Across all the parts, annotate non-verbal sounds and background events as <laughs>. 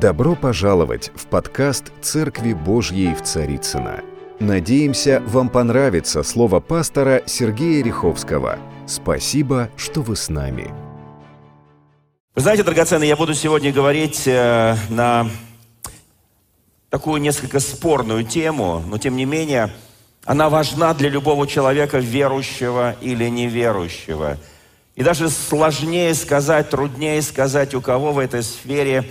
Добро пожаловать в подкаст «Церкви Божьей в Царицына. Надеемся, вам понравится слово пастора Сергея Риховского. Спасибо, что вы с нами. Вы знаете, драгоценные, я буду сегодня говорить э, на такую несколько спорную тему, но тем не менее она важна для любого человека, верующего или неверующего. И даже сложнее сказать, труднее сказать, у кого в этой сфере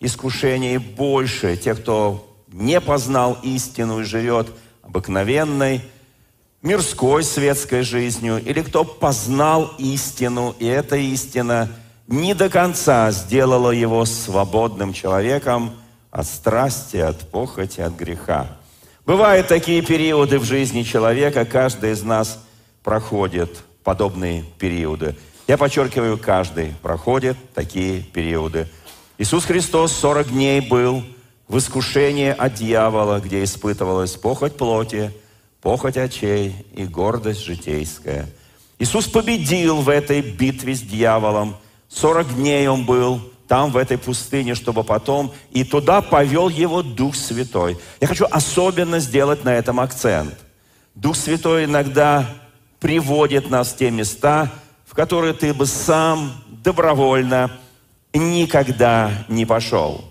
искушений больше. Те, кто не познал истину и живет обыкновенной, мирской светской жизнью, или кто познал истину, и эта истина не до конца сделала его свободным человеком от страсти, от похоти, от греха. Бывают такие периоды в жизни человека, каждый из нас проходит подобные периоды. Я подчеркиваю, каждый проходит такие периоды. Иисус Христос 40 дней был в искушении от дьявола, где испытывалась похоть плоти, похоть очей и гордость житейская. Иисус победил в этой битве с дьяволом. 40 дней Он был там, в этой пустыне, чтобы потом и туда повел его Дух Святой. Я хочу особенно сделать на этом акцент. Дух Святой иногда приводит нас в те места, который ты бы сам добровольно никогда не пошел.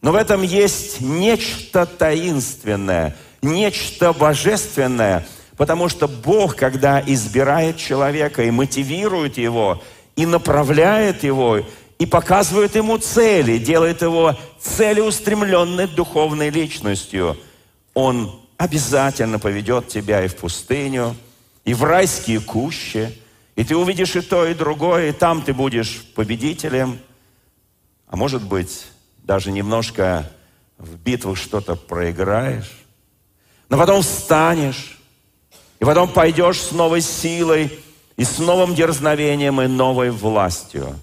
Но в этом есть нечто таинственное, нечто божественное, потому что Бог, когда избирает человека и мотивирует его, и направляет его, и показывает ему цели, делает его целеустремленной духовной личностью, Он обязательно поведет тебя и в пустыню, и в райские кущи – и ты увидишь и то, и другое, и там ты будешь победителем. А может быть, даже немножко в битвах что-то проиграешь. Но потом встанешь, и потом пойдешь с новой силой, и с новым дерзновением, и новой властью.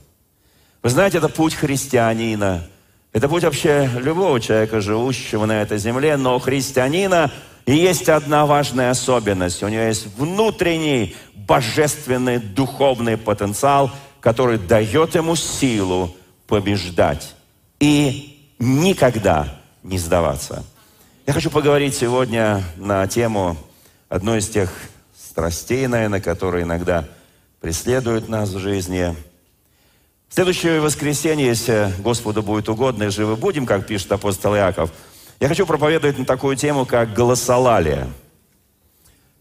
Вы знаете, это путь христианина. Это путь вообще любого человека, живущего на этой земле, но у христианина и есть одна важная особенность. У него есть внутренний божественный духовный потенциал, который дает ему силу побеждать и никогда не сдаваться. Я хочу поговорить сегодня на тему одной из тех страстей, наверное, которые иногда преследуют нас в жизни. В следующее воскресенье, если Господу будет угодно и живы будем, как пишет апостол Иаков, я хочу проповедовать на такую тему, как голосолалия –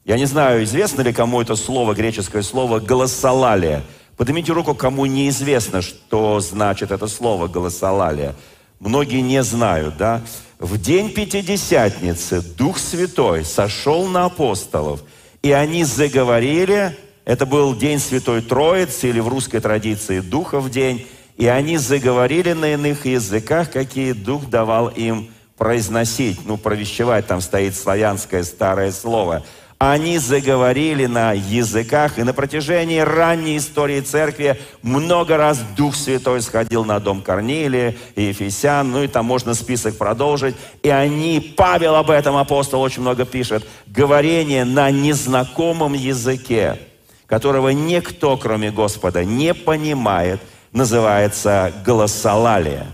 я не знаю, известно ли кому это слово, греческое слово «голосолалия». Поднимите руку, кому неизвестно, что значит это слово «голосолалия». Многие не знают, да? В день Пятидесятницы Дух Святой сошел на апостолов, и они заговорили, это был день Святой Троицы, или в русской традиции Духов день, и они заговорили на иных языках, какие Дух давал им произносить, ну, провещевать, там стоит славянское старое слово – они заговорили на языках, и на протяжении ранней истории церкви много раз Дух Святой сходил на дом Корнилия и Ефесян, ну и там можно список продолжить. И они, Павел об этом, апостол очень много пишет, говорение на незнакомом языке, которого никто, кроме Господа, не понимает, называется голосолалия.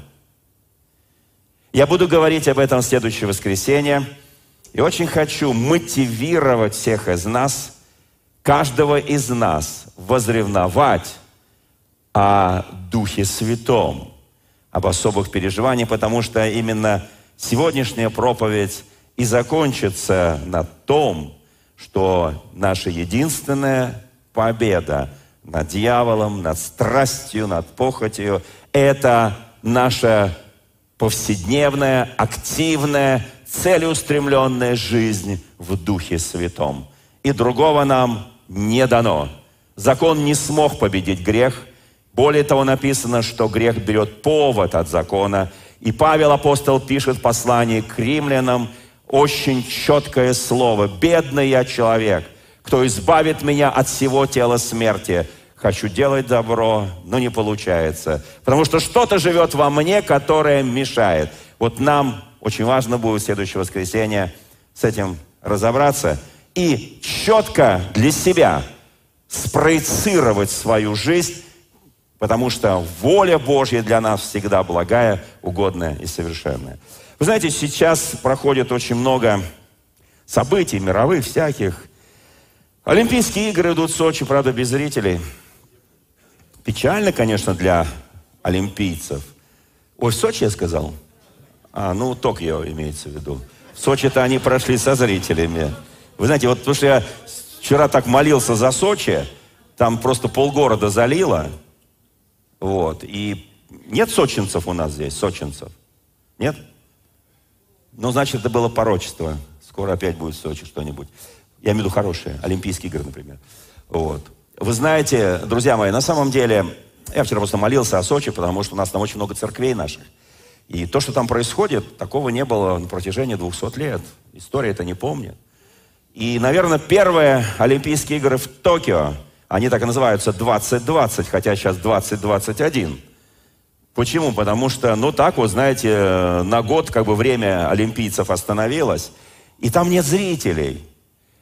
Я буду говорить об этом в следующее воскресенье. И очень хочу мотивировать всех из нас, каждого из нас возревновать о Духе Святом, об особых переживаниях, потому что именно сегодняшняя проповедь и закончится на том, что наша единственная победа над дьяволом, над страстью, над похотью – это наша повседневная, активная, целеустремленная жизнь в Духе Святом. И другого нам не дано. Закон не смог победить грех. Более того, написано, что грех берет повод от закона. И Павел апостол пишет в послании к римлянам очень четкое слово. «Бедный я человек, кто избавит меня от всего тела смерти. Хочу делать добро, но не получается. Потому что что-то живет во мне, которое мешает. Вот нам очень важно будет в следующее воскресенье с этим разобраться и четко для себя спроецировать свою жизнь Потому что воля Божья для нас всегда благая, угодная и совершенная. Вы знаете, сейчас проходит очень много событий мировых всяких. Олимпийские игры идут в Сочи, правда, без зрителей. Печально, конечно, для олимпийцев. Ой, в Сочи я сказал? А, ну, Токио имеется в виду. В Сочи-то они прошли со зрителями. Вы знаете, вот потому что я вчера так молился за Сочи, там просто полгорода залило. Вот. И нет сочинцев у нас здесь, сочинцев? Нет? Ну, значит, это было порочество. Скоро опять будет в Сочи что-нибудь. Я имею в виду хорошие, Олимпийские игры, например. Вот. Вы знаете, друзья мои, на самом деле, я вчера просто молился о Сочи, потому что у нас там очень много церквей наших. И то, что там происходит, такого не было на протяжении 200 лет. История это не помнит. И, наверное, первые Олимпийские игры в Токио, они так и называются 2020, хотя сейчас 2021. Почему? Потому что, ну так вот, знаете, на год как бы время олимпийцев остановилось, и там нет зрителей.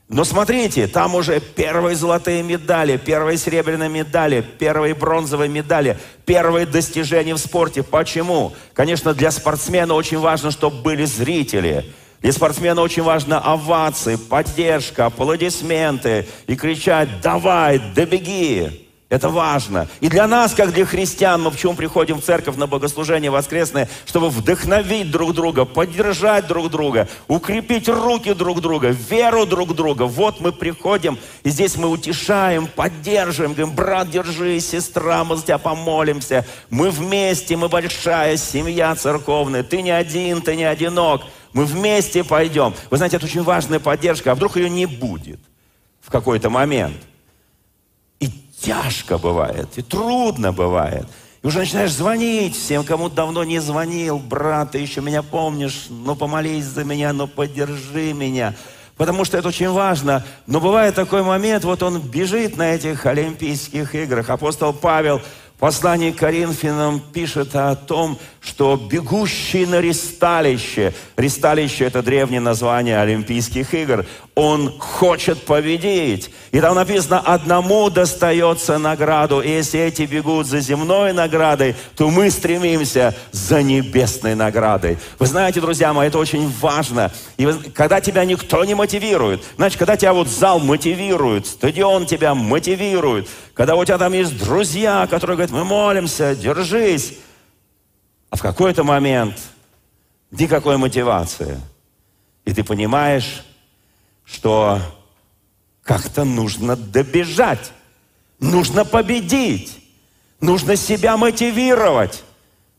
Но смотрите, там уже первые золотые медали, первые серебряные медали, первые бронзовые медали, первые достижения в спорте. Почему? Конечно, для спортсмена очень важно, чтобы были зрители. Для спортсмена очень важно овации, поддержка, аплодисменты и кричать «давай, добеги!» Это важно. И для нас, как для христиан, мы почему приходим в церковь на богослужение воскресное, чтобы вдохновить друг друга, поддержать друг друга, укрепить руки друг друга, веру друг друга. Вот мы приходим, и здесь мы утешаем, поддерживаем, говорим, брат, держи, сестра, мы за тебя помолимся. Мы вместе, мы большая семья церковная. Ты не один, ты не одинок. Мы вместе пойдем. Вы знаете, это очень важная поддержка, а вдруг ее не будет в какой-то момент – тяжко бывает, и трудно бывает. И уже начинаешь звонить всем, кому давно не звонил. Брат, ты еще меня помнишь? Ну, помолись за меня, ну, поддержи меня. Потому что это очень важно. Но бывает такой момент, вот он бежит на этих Олимпийских играх. Апостол Павел послании к Коринфянам пишет о том, что бегущий на ристалище, ристалище это древнее название Олимпийских игр, он хочет победить. И там написано, одному достается награду. И если эти бегут за земной наградой, то мы стремимся за небесной наградой. Вы знаете, друзья мои, это очень важно. И когда тебя никто не мотивирует, значит, когда тебя вот зал мотивирует, стадион тебя мотивирует, когда у тебя там есть друзья, которые говорят, мы молимся, держись. А в какой-то момент никакой мотивации. И ты понимаешь, что как-то нужно добежать, нужно победить, нужно себя мотивировать.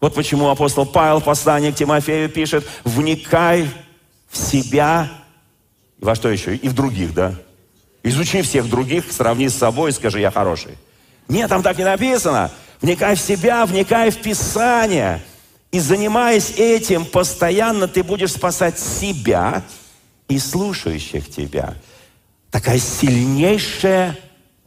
Вот почему апостол Павел в послании к Тимофею пишет, вникай в себя, во что еще? И в других, да? Изучи всех других, сравни с собой и скажи, я хороший. Нет, там так не написано. Вникай в себя, вникай в Писание – и занимаясь этим постоянно, ты будешь спасать себя и слушающих тебя. Такая сильнейшая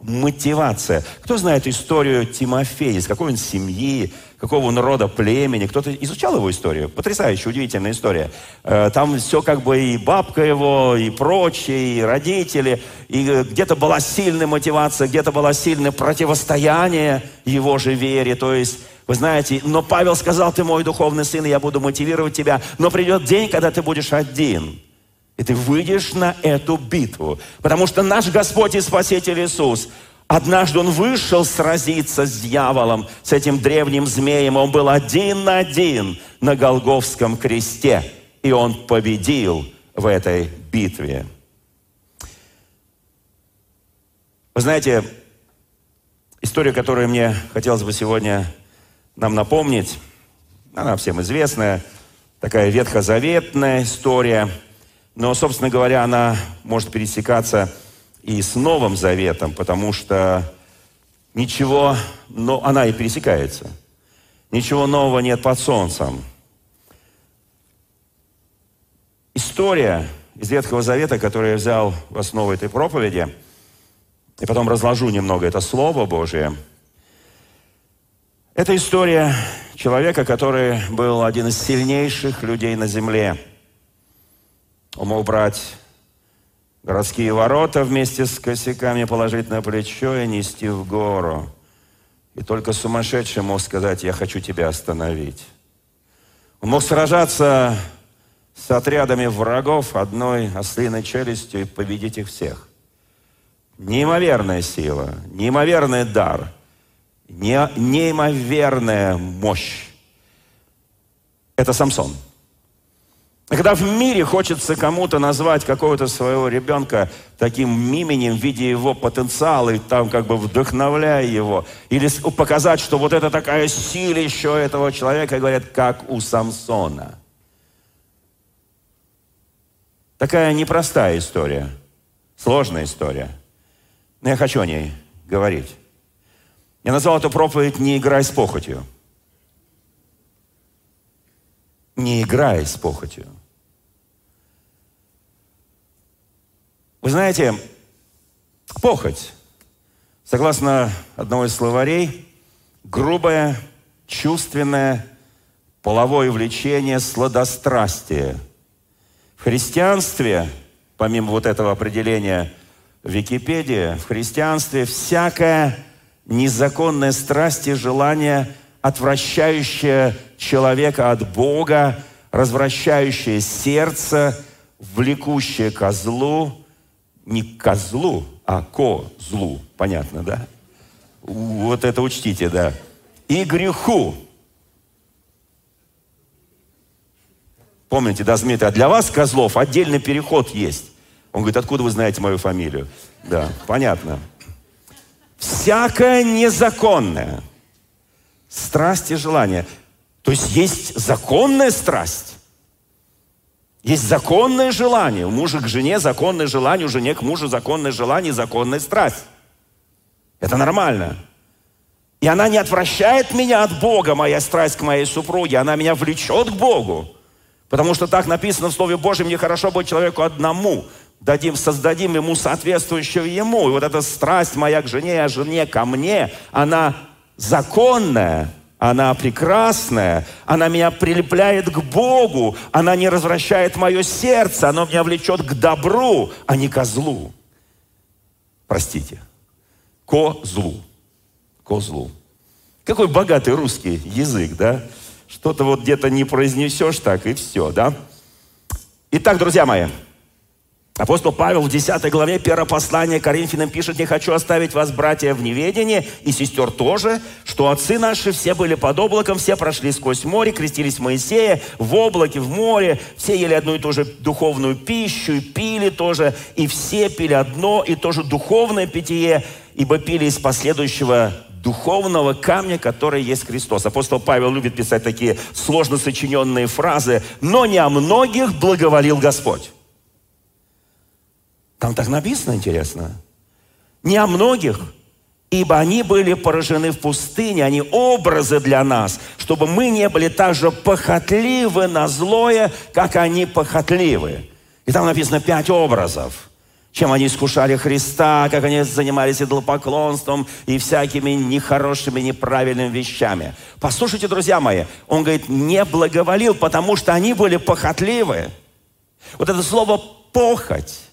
мотивация. Кто знает историю Тимофея, из какой он семьи, какого он рода племени? Кто-то изучал его историю? Потрясающая, удивительная история. Э, там все как бы и бабка его, и прочие, и родители. И э, где-то была сильная мотивация, где-то было сильное противостояние его же вере. То есть вы знаете, но Павел сказал, ты мой духовный сын, и я буду мотивировать тебя. Но придет день, когда ты будешь один. И ты выйдешь на эту битву. Потому что наш Господь и Спаситель Иисус, однажды Он вышел сразиться с дьяволом, с этим древним змеем. Он был один на один на Голговском кресте. И Он победил в этой битве. Вы знаете, история, которую мне хотелось бы сегодня нам напомнить. Она всем известная, такая ветхозаветная история. Но, собственно говоря, она может пересекаться и с Новым Заветом, потому что ничего, но она и пересекается. Ничего нового нет под солнцем. История из Ветхого Завета, которую я взял в основу этой проповеди, и потом разложу немного это Слово Божие – это история человека, который был один из сильнейших людей на земле. Он мог брать городские ворота вместе с косяками, положить на плечо и нести в гору. И только сумасшедший мог сказать, я хочу тебя остановить. Он мог сражаться с отрядами врагов одной ослиной челюстью и победить их всех. Неимоверная сила, неимоверный дар, не, неимоверная мощь. Это Самсон – когда в мире хочется кому-то назвать какого-то своего ребенка таким именем в виде его потенциала, и там как бы вдохновляя его, или показать, что вот это такая сила еще этого человека, говорят, как у Самсона. Такая непростая история, сложная история. Но я хочу о ней говорить. Я назвал эту проповедь «Не играй с похотью». Не играй с похотью. Вы знаете, похоть, согласно одного из словарей, грубое, чувственное, половое влечение, сладострастие. В христианстве, помимо вот этого определения в Википедии, в христианстве всякая незаконная страсть и желание, отвращающее человека от Бога, развращающее сердце, влекущее ко злу, не к козлу, а ко злу. Понятно, да? Вот это учтите, да. И греху. Помните, да, Змей, а для вас, козлов, отдельный переход есть. Он говорит, откуда вы знаете мою фамилию? Да, понятно. Всякое незаконное. Страсть и желание. То есть есть законная страсть. Есть законное желание. У мужа к жене законное желание, у жене к мужу законное желание, законная страсть. Это нормально. И она не отвращает меня от Бога, моя страсть к моей супруге, она меня влечет к Богу. Потому что так написано в Слове Божьем, мне хорошо быть человеку одному. Дадим, создадим ему соответствующего ему. И вот эта страсть моя к жене, а жене ко мне, она законная, она прекрасная, она меня прилепляет к Богу, она не развращает мое сердце, она меня влечет к добру, а не ко злу. Простите, ко злу. Ко злу. Какой богатый русский язык, да? Что-то вот где-то не произнесешь так, и все, да? Итак, друзья мои, Апостол Павел в 10 главе 1 послания Коринфянам пишет, «Не хочу оставить вас, братья, в неведении, и сестер тоже, что отцы наши все были под облаком, все прошли сквозь море, крестились в Моисея, в облаке, в море, все ели одну и ту же духовную пищу, и пили тоже, и все пили одно и то же духовное питье, ибо пили из последующего духовного камня, который есть Христос. Апостол Павел любит писать такие сложно сочиненные фразы, но не о многих благоволил Господь. Там так написано, интересно. Не о многих, ибо они были поражены в пустыне, они образы для нас, чтобы мы не были так же похотливы на злое, как они похотливы. И там написано пять образов чем они искушали Христа, как они занимались идолопоклонством и всякими нехорошими, неправильными вещами. Послушайте, друзья мои, он говорит, не благоволил, потому что они были похотливы. Вот это слово «похоть»,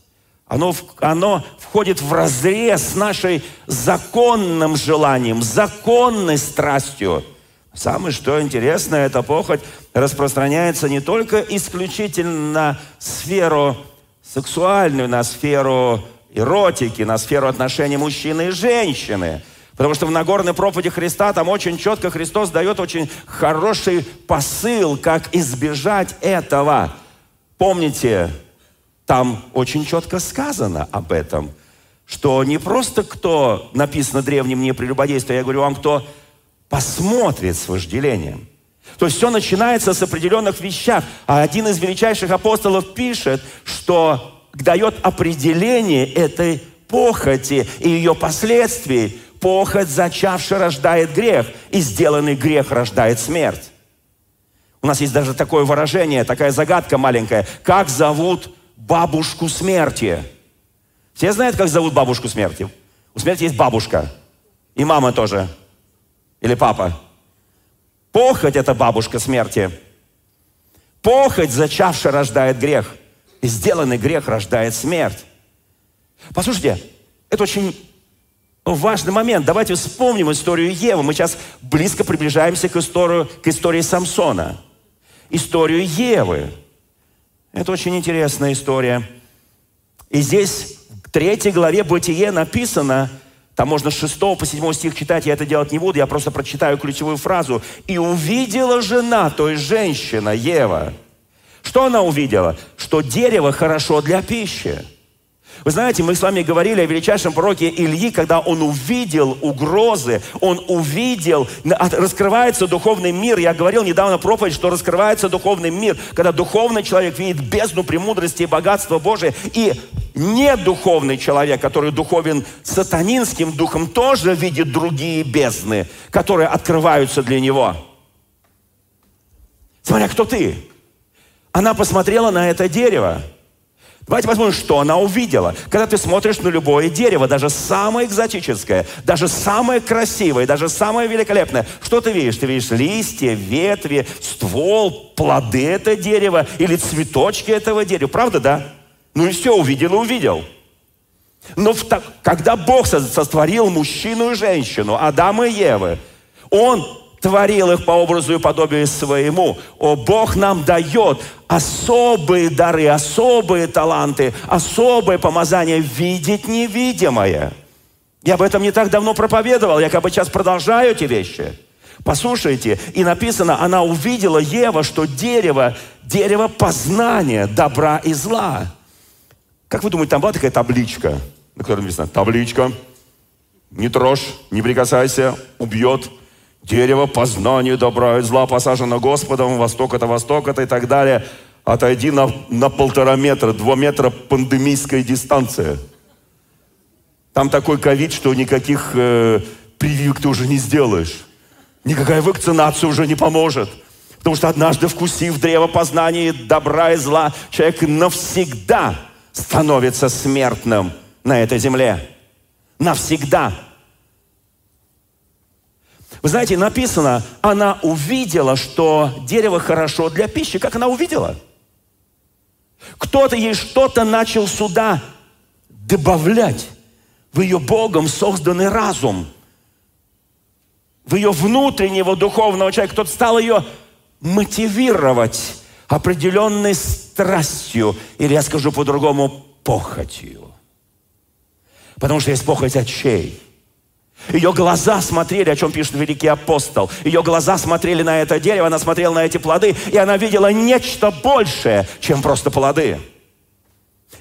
оно, оно входит в разрез с нашей законным желанием, законной страстью. Самое что интересно, эта похоть распространяется не только исключительно на сферу сексуальную, на сферу эротики, на сферу отношений мужчины и женщины. Потому что в Нагорной проповеди Христа там очень четко Христос дает очень хороший посыл, как избежать этого. Помните, там очень четко сказано об этом, что не просто кто, написано древним не прелюбодействие, я говорю вам, кто посмотрит с вожделением. То есть все начинается с определенных вещах. А один из величайших апостолов пишет, что дает определение этой похоти и ее последствий. Похоть, зачавшая, рождает грех, и сделанный грех рождает смерть. У нас есть даже такое выражение, такая загадка маленькая. Как зовут бабушку смерти. Все знают, как зовут бабушку смерти? У смерти есть бабушка. И мама тоже. Или папа. Похоть – это бабушка смерти. Похоть, зачавшая, рождает грех. И сделанный грех рождает смерть. Послушайте, это очень важный момент. Давайте вспомним историю Евы. Мы сейчас близко приближаемся к, историю, к истории Самсона. Историю Евы. Это очень интересная история. И здесь в третьей главе Бытие написано, там можно с 6 по 7 стих читать, я это делать не буду, я просто прочитаю ключевую фразу. «И увидела жена, то есть женщина, Ева». Что она увидела? Что дерево хорошо для пищи. Вы знаете, мы с вами говорили о величайшем пророке Ильи, когда он увидел угрозы, он увидел, раскрывается духовный мир. Я говорил недавно проповедь, что раскрывается духовный мир, когда духовный человек видит бездну премудрости и богатства Божия, и недуховный человек, который духовен сатанинским духом, тоже видит другие бездны, которые открываются для него. Смотря кто ты. Она посмотрела на это дерево. Давайте посмотрим, что она увидела. Когда ты смотришь на любое дерево, даже самое экзотическое, даже самое красивое, даже самое великолепное, что ты видишь? Ты видишь листья, ветви, ствол, плоды этого дерева или цветочки этого дерева. Правда, да? Ну и все, увидел и увидел. Но в, когда Бог сотворил мужчину и женщину, Адама и Евы, Он творил их по образу и подобию своему. О, Бог нам дает особые дары, особые таланты, особое помазание видеть невидимое. Я об этом не так давно проповедовал, я как бы сейчас продолжаю эти вещи. Послушайте, и написано, она увидела Ева, что дерево, дерево познания добра и зла. Как вы думаете, там была такая табличка, на которой написано, табличка, не трожь, не прикасайся, убьет, Дерево познания добра и зла посажено Господом, восток это восток это и так далее. Отойди на, на полтора метра, два метра пандемийская дистанция. Там такой ковид, что никаких э, прививок ты уже не сделаешь. Никакая вакцинация уже не поможет. Потому что однажды вкусив древо познания добра и зла, человек навсегда становится смертным на этой земле. Навсегда. Вы знаете, написано, она увидела, что дерево хорошо для пищи. Как она увидела? Кто-то ей что-то начал сюда добавлять в ее Богом созданный разум, в ее внутреннего духовного человека. Кто-то стал ее мотивировать определенной страстью, или я скажу по-другому, похотью. Потому что есть похоть очей. Ее глаза смотрели, о чем пишет великий апостол. Ее глаза смотрели на это дерево, она смотрела на эти плоды, и она видела нечто большее, чем просто плоды.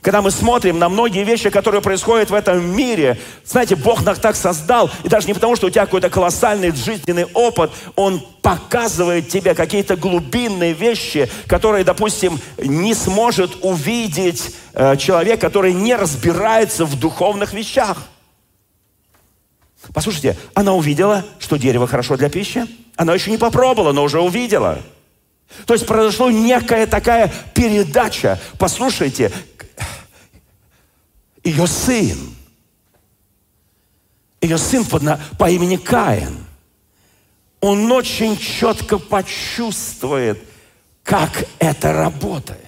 Когда мы смотрим на многие вещи, которые происходят в этом мире, знаете, Бог нас так создал, и даже не потому, что у тебя какой-то колоссальный жизненный опыт, Он показывает тебе какие-то глубинные вещи, которые, допустим, не сможет увидеть э, человек, который не разбирается в духовных вещах. Послушайте, она увидела, что дерево хорошо для пищи. Она еще не попробовала, но уже увидела. То есть произошла некая такая передача. Послушайте, ее сын, ее сын по, имени Каин, он очень четко почувствует, как это работает.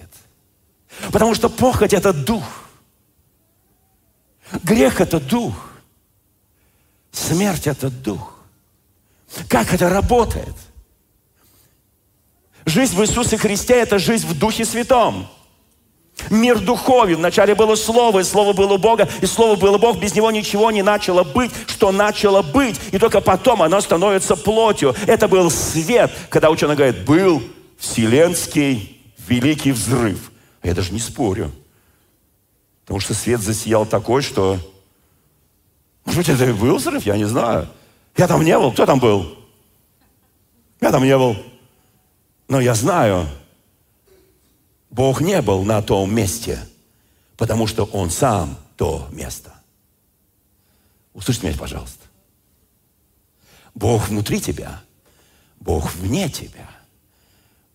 Потому что похоть – это дух. Грех – это дух. Смерть – это дух. Как это работает? Жизнь в Иисусе Христе – это жизнь в Духе Святом. Мир духовен. Вначале было Слово, и Слово было Бога, и Слово было Бог. Без Него ничего не начало быть, что начало быть. И только потом оно становится плотью. Это был свет, когда ученый говорит, был вселенский великий взрыв. А я даже не спорю. Потому что свет засиял такой, что может быть, это и был взрыв, я не знаю. Я там не был. Кто там был? Я там не был. Но я знаю, Бог не был на том месте, потому что Он сам то место. Услышьте меня, пожалуйста. Бог внутри тебя, Бог вне тебя.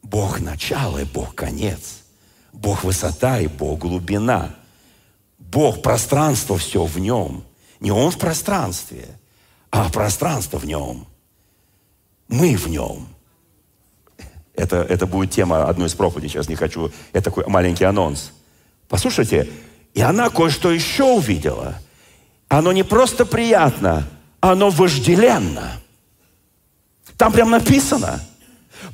Бог начало и Бог конец. Бог высота и Бог глубина. Бог пространство все в нем – не он в пространстве, а пространство в нем. Мы в нем. Это, это будет тема одной из проповедей, сейчас не хочу. Это такой маленький анонс. Послушайте, и она кое-что еще увидела. оно не просто приятно, оно вожделенно. Там прям написано.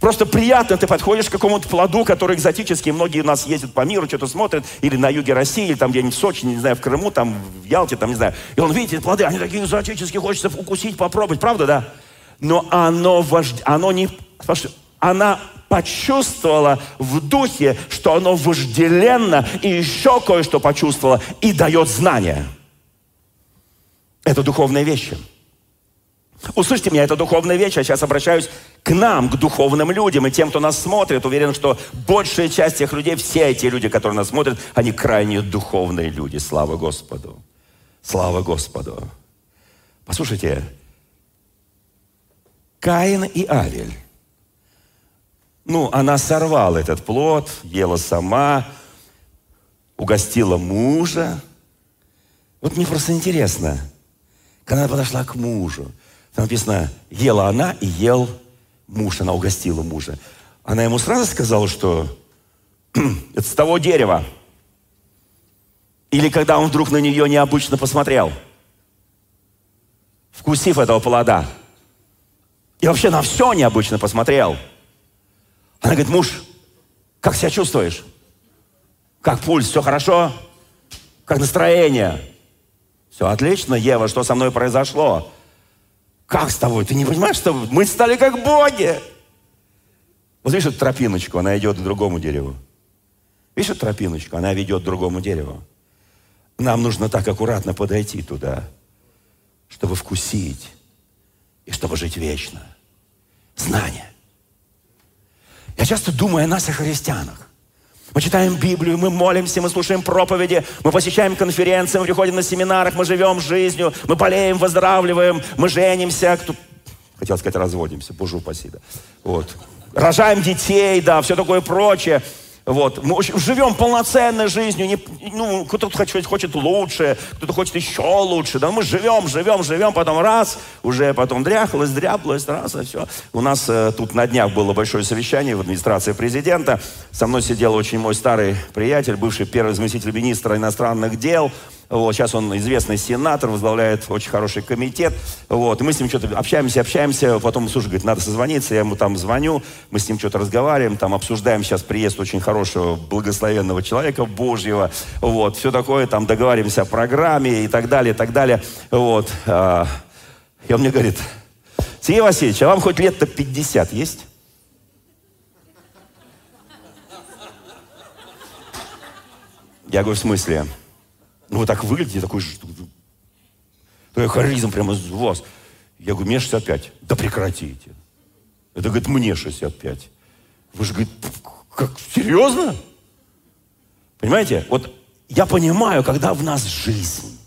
Просто приятно, ты подходишь к какому-то плоду, который экзотический. Многие у нас ездят по миру, что-то смотрят, или на юге России, или там где-нибудь в Сочи, не знаю, в Крыму, там в Ялте, там, не знаю. И он видит эти плоды, они такие экзотические, хочется укусить, попробовать, правда, да? Но оно, вожд... оно не... Она почувствовала в духе, что оно вожделенно, и еще кое-что почувствовала, и дает знания. Это духовные вещи. Услышьте меня, это духовная вещь. Я сейчас обращаюсь к нам, к духовным людям и тем, кто нас смотрит. Уверен, что большая часть тех людей, все эти люди, которые нас смотрят, они крайне духовные люди. Слава Господу. Слава Господу. Послушайте, Каин и Авель. Ну, она сорвала этот плод, ела сама, угостила мужа. Вот мне просто интересно, когда она подошла к мужу, там написано, ела она и ел муж, она угостила мужа. Она ему сразу сказала, что <clears throat> это с того дерева. Или когда он вдруг на нее необычно посмотрел, вкусив этого плода. И вообще на все необычно посмотрел. Она говорит, муж, как себя чувствуешь? Как пульс? Все хорошо? Как настроение? Все отлично, Ева, что со мной произошло? Как с тобой? Ты не понимаешь, что мы стали как боги? Вот видишь эту тропиночку, она идет к другому дереву. Видишь эту тропиночку, она ведет к другому дереву. Нам нужно так аккуратно подойти туда, чтобы вкусить и чтобы жить вечно. Знание. Я часто думаю о нас, о христианах. Мы читаем Библию, мы молимся, мы слушаем проповеди, мы посещаем конференции, мы приходим на семинарах, мы живем жизнью, мы болеем, выздоравливаем, мы женимся. Кто... Хотел сказать, разводимся, боже упаси, да. Вот. Рожаем детей, да, все такое прочее. Вот. Мы живем полноценной жизнью. Не, ну, кто-то хочет, хочет лучше, кто-то хочет еще лучше. Да мы живем, живем, живем, потом раз, уже потом дряхлость, дряблость, раз, и все. У нас э, тут на днях было большое совещание в администрации президента. Со мной сидел очень мой старый приятель, бывший первый заместитель министра иностранных дел. Вот, сейчас он известный сенатор, возглавляет очень хороший комитет. Вот, и мы с ним что-то общаемся, общаемся. Потом, слушай, говорит, надо созвониться. Я ему там звоню, мы с ним что-то разговариваем, там обсуждаем сейчас приезд очень хорошего, благословенного человека Божьего. Вот, все такое, там договариваемся о программе и так далее, и так далее. Вот. А, и он мне говорит, Сергей Васильевич, а вам хоть лет-то 50 есть? Я говорю, в смысле? Ну, вы так выглядите, такой же... Такой харизм прямо из вас. Я говорю, мне 65. Да прекратите. Это, говорит, мне 65. Вы же, говорит, как, серьезно? Понимаете? Вот я понимаю, когда в нас жизнь.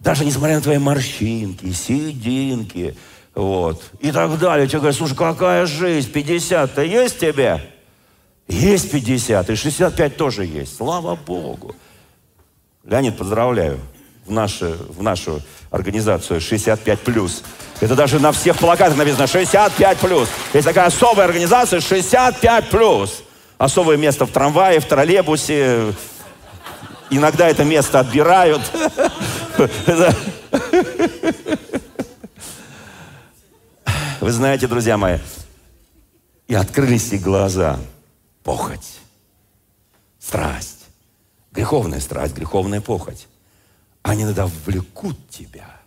Даже несмотря на твои морщинки, сединки, вот, и так далее. Тебе говорят, слушай, какая жизнь, 50-то есть тебе? Есть 50, и 65 тоже есть. Слава Богу. Леонид, поздравляю. В нашу, в нашу организацию 65+. Это даже на всех плакатах написано 65+. Есть такая особая организация 65+. Особое место в трамвае, в троллейбусе. Иногда это место отбирают. Вы знаете, друзья мои, и открылись и глаза. Похоть, страсть Греховная страсть, греховная похоть. Они иногда влекут тебя.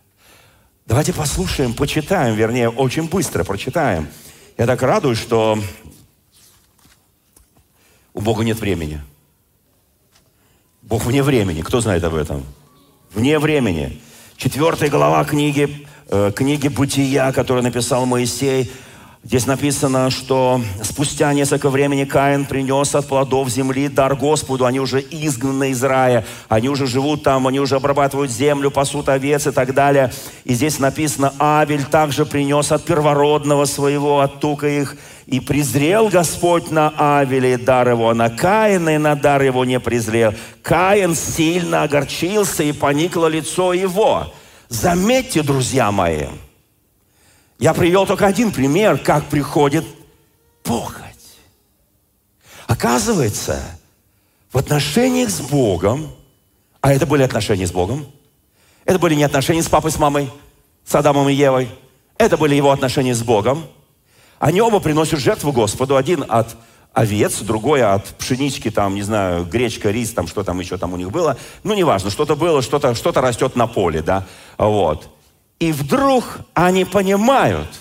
Давайте послушаем, почитаем, вернее, очень быстро прочитаем. Я так радуюсь, что у Бога нет времени. Бог вне времени. Кто знает об этом? Вне времени. Четвертая глава книги, э, книги «Бытия», которую написал Моисей, Здесь написано, что спустя несколько времени Каин принес от плодов земли дар Господу. Они уже изгнаны из рая. Они уже живут там, они уже обрабатывают землю, пасут овец и так далее. И здесь написано, Авель также принес от первородного своего, от тука их. И презрел Господь на Авеле дар его, на Каина и на дар его не презрел. Каин сильно огорчился и поникло лицо его. Заметьте, друзья мои, я привел только один пример, как приходит похоть. Оказывается, в отношениях с Богом, а это были отношения с Богом, Это были не отношения с папой, с мамой, с Адамом и Евой. Это были его отношения с Богом. Они оба приносят жертву Господу. Один от овец, другой от пшенички, там, не знаю, гречка, рис, там, что там еще там у них было. Ну, неважно, что-то было, что-то что растет на поле, да. Вот. И вдруг они понимают –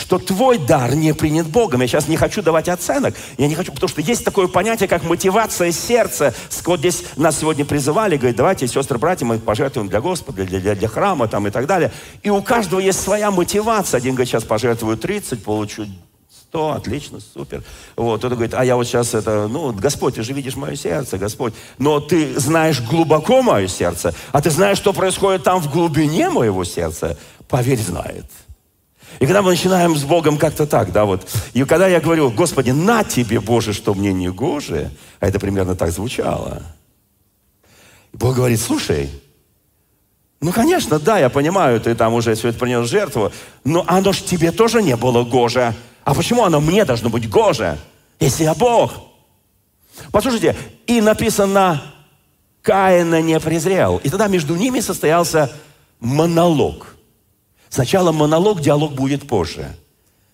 что твой дар не принят Богом. Я сейчас не хочу давать оценок. Я не хочу, потому что есть такое понятие, как мотивация сердца. Вот здесь нас сегодня призывали, говорит, давайте, сестры, братья, мы пожертвуем для Господа, для, для, для храма там и так далее. И у каждого есть своя мотивация. Один говорит, сейчас пожертвую 30, получу 100, отлично, супер. Вот, кто-то говорит, а я вот сейчас это, ну, Господь, ты же видишь мое сердце, Господь. Но ты знаешь глубоко мое сердце, а ты знаешь, что происходит там в глубине моего сердца. Поверь, знает. И когда мы начинаем с Богом как-то так, да, вот. И когда я говорю, Господи, на тебе, Боже, что мне не гоже, а это примерно так звучало. Бог говорит, слушай, ну, конечно, да, я понимаю, ты там уже все это принес жертву, но оно ж тебе тоже не было гоже. А почему оно мне должно быть гоже, если я Бог? Послушайте, и написано, Каина не презрел. И тогда между ними состоялся монолог – Сначала монолог, диалог будет позже.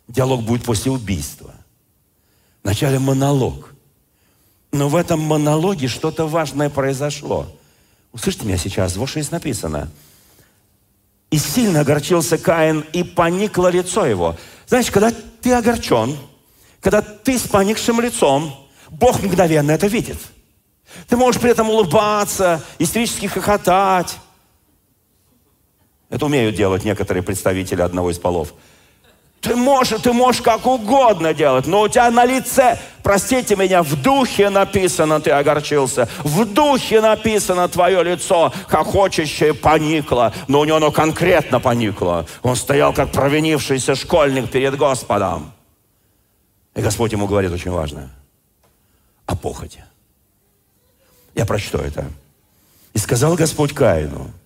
Диалог будет после убийства. Вначале монолог. Но в этом монологе что-то важное произошло. Услышьте меня сейчас, вот что здесь написано. «И сильно огорчился Каин, и поникло лицо его». Знаешь, когда ты огорчен, когда ты с поникшим лицом, Бог мгновенно это видит. Ты можешь при этом улыбаться, истерически хохотать, это умеют делать некоторые представители одного из полов. Ты можешь, ты можешь как угодно делать, но у тебя на лице, простите меня, в духе написано, ты огорчился. В духе написано твое лицо, хохочущее, поникло. Но у него оно конкретно поникло. Он стоял как провинившийся школьник перед Господом. И Господь ему говорит очень важное. О похоти. Я прочту это. И сказал Господь Каину –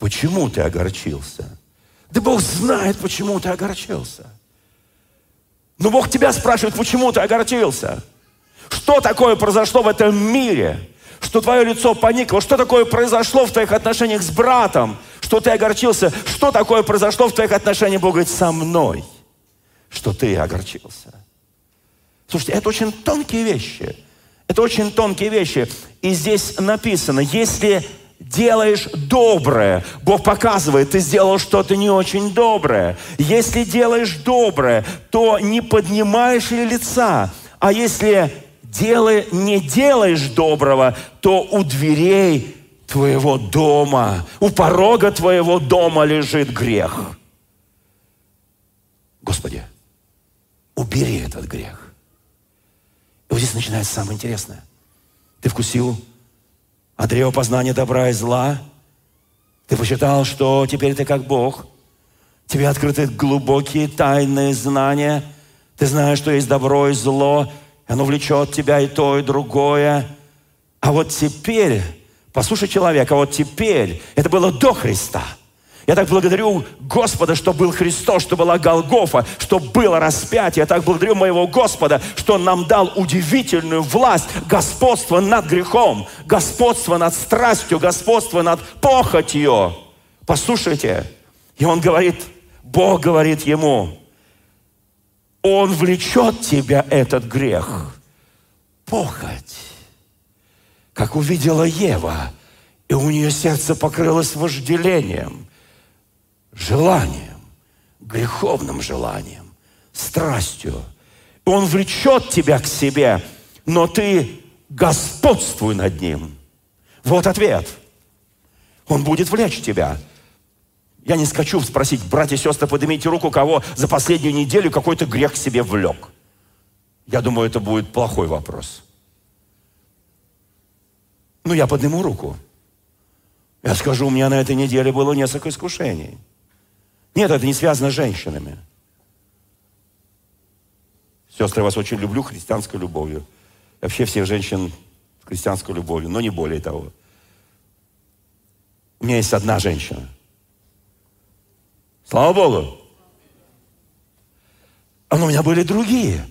Почему ты огорчился? Да Бог знает, почему ты огорчился. Но Бог тебя спрашивает, почему ты огорчился? Что такое произошло в этом мире? Что твое лицо поникло? Что такое произошло в твоих отношениях с братом? Что ты огорчился? Что такое произошло в твоих отношениях, Бог говорит, со мной? Что ты огорчился? Слушайте, это очень тонкие вещи. Это очень тонкие вещи. И здесь написано, если делаешь доброе, Бог показывает, ты сделал что-то не очень доброе. Если делаешь доброе, то не поднимаешь ли лица. А если делай, не делаешь доброго, то у дверей твоего дома, у порога твоего дома лежит грех. Господи, убери этот грех. И вот здесь начинается самое интересное. Ты вкусил от древа познания добра и зла. Ты посчитал, что теперь ты как Бог. Тебе открыты глубокие тайные знания. Ты знаешь, что есть добро и зло. И оно влечет тебя и то, и другое. А вот теперь, послушай человека, вот теперь, это было до Христа – я так благодарю Господа, что был Христос, что была Голгофа, что было распятие. Я так благодарю моего Господа, что Он нам дал удивительную власть, господство над грехом, господство над страстью, господство над похотью. Послушайте, и Он говорит, Бог говорит ему, Он влечет тебя, этот грех, похоть. Как увидела Ева, и у нее сердце покрылось вожделением желанием, греховным желанием, страстью. Он влечет тебя к себе, но ты господствуй над ним. Вот ответ. Он будет влечь тебя. Я не скачу спросить, братья и сестры, поднимите руку, кого за последнюю неделю какой-то грех себе влек. Я думаю, это будет плохой вопрос. Ну, я подниму руку. Я скажу, у меня на этой неделе было несколько искушений – нет, это не связано с женщинами. Сестры, я вас очень люблю христианской любовью. Вообще всех женщин христианской любовью, но не более того. У меня есть одна женщина. Слава Богу. А у меня были другие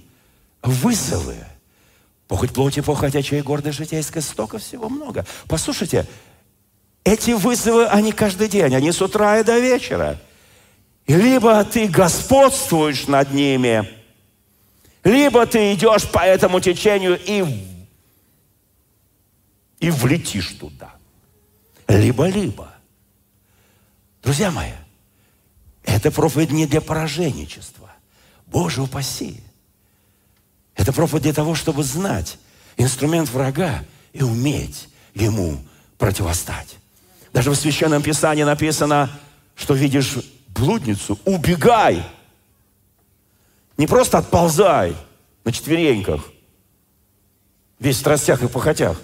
вызовы. Похоть плоти, похоть очей, гордость житейская, столько всего много. Послушайте, эти вызовы, они каждый день, они с утра и до вечера. Либо ты господствуешь над ними, либо ты идешь по этому течению и, и влетишь туда. Либо-либо. Друзья мои, это проповедь не для пораженничества. Боже упаси. Это проповедь для того, чтобы знать инструмент врага и уметь ему противостать. Даже в Священном Писании написано, что видишь блудницу, убегай. Не просто отползай на четвереньках, весь в страстях и похотях.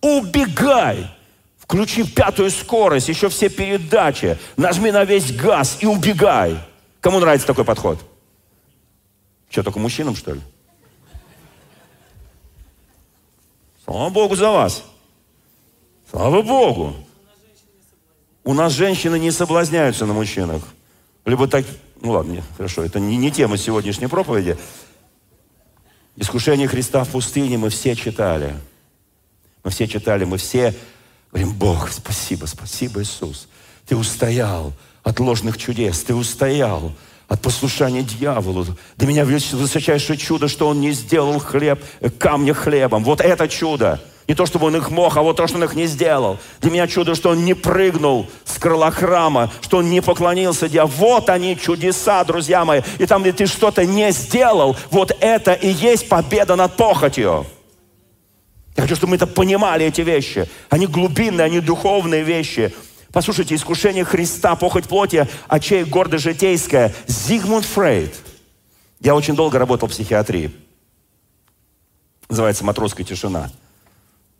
Убегай. Включи пятую скорость, еще все передачи. Нажми на весь газ и убегай. Кому нравится такой подход? Что, только мужчинам, что ли? Слава Богу за вас. Слава Богу. У нас женщины не соблазняются на мужчинах. Либо так... Ну ладно, хорошо, это не, не тема сегодняшней проповеди. Искушение Христа в пустыне мы все читали. Мы все читали, мы все говорим, Бог, спасибо, спасибо, Иисус. Ты устоял от ложных чудес, ты устоял от послушания дьяволу. Для меня высочайшее чудо, что он не сделал хлеб, э, камня хлебом. Вот это чудо. Не то, чтобы он их мог, а вот то, что он их не сделал. Для меня чудо, что он не прыгнул с крыла храма, что он не поклонился дьяволу. Вот они чудеса, друзья мои. И там, где ты что-то не сделал, вот это и есть победа над похотью. Я хочу, чтобы мы это понимали, эти вещи. Они глубинные, они духовные вещи. Послушайте, искушение Христа, похоть плоти, очей, гордость житейская. Зигмунд Фрейд. Я очень долго работал в психиатрии. Называется «Матросская тишина».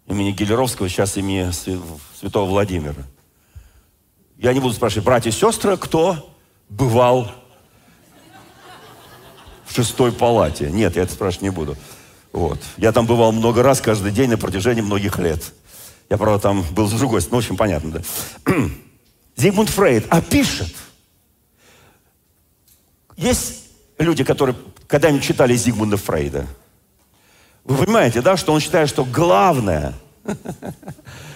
Имени Гелеровского, сейчас имени святого Владимира. Я не буду спрашивать, братья и сестры, кто бывал в шестой палате? Нет, я это спрашивать не буду. Вот. Я там бывал много раз, каждый день на протяжении многих лет. Я, правда, там был с другой стороны. Ну, в общем, понятно, да. <clears throat> Зигмунд Фрейд опишет. Есть люди, которые когда-нибудь читали Зигмунда Фрейда. Вы понимаете, да, что он считает, что главное,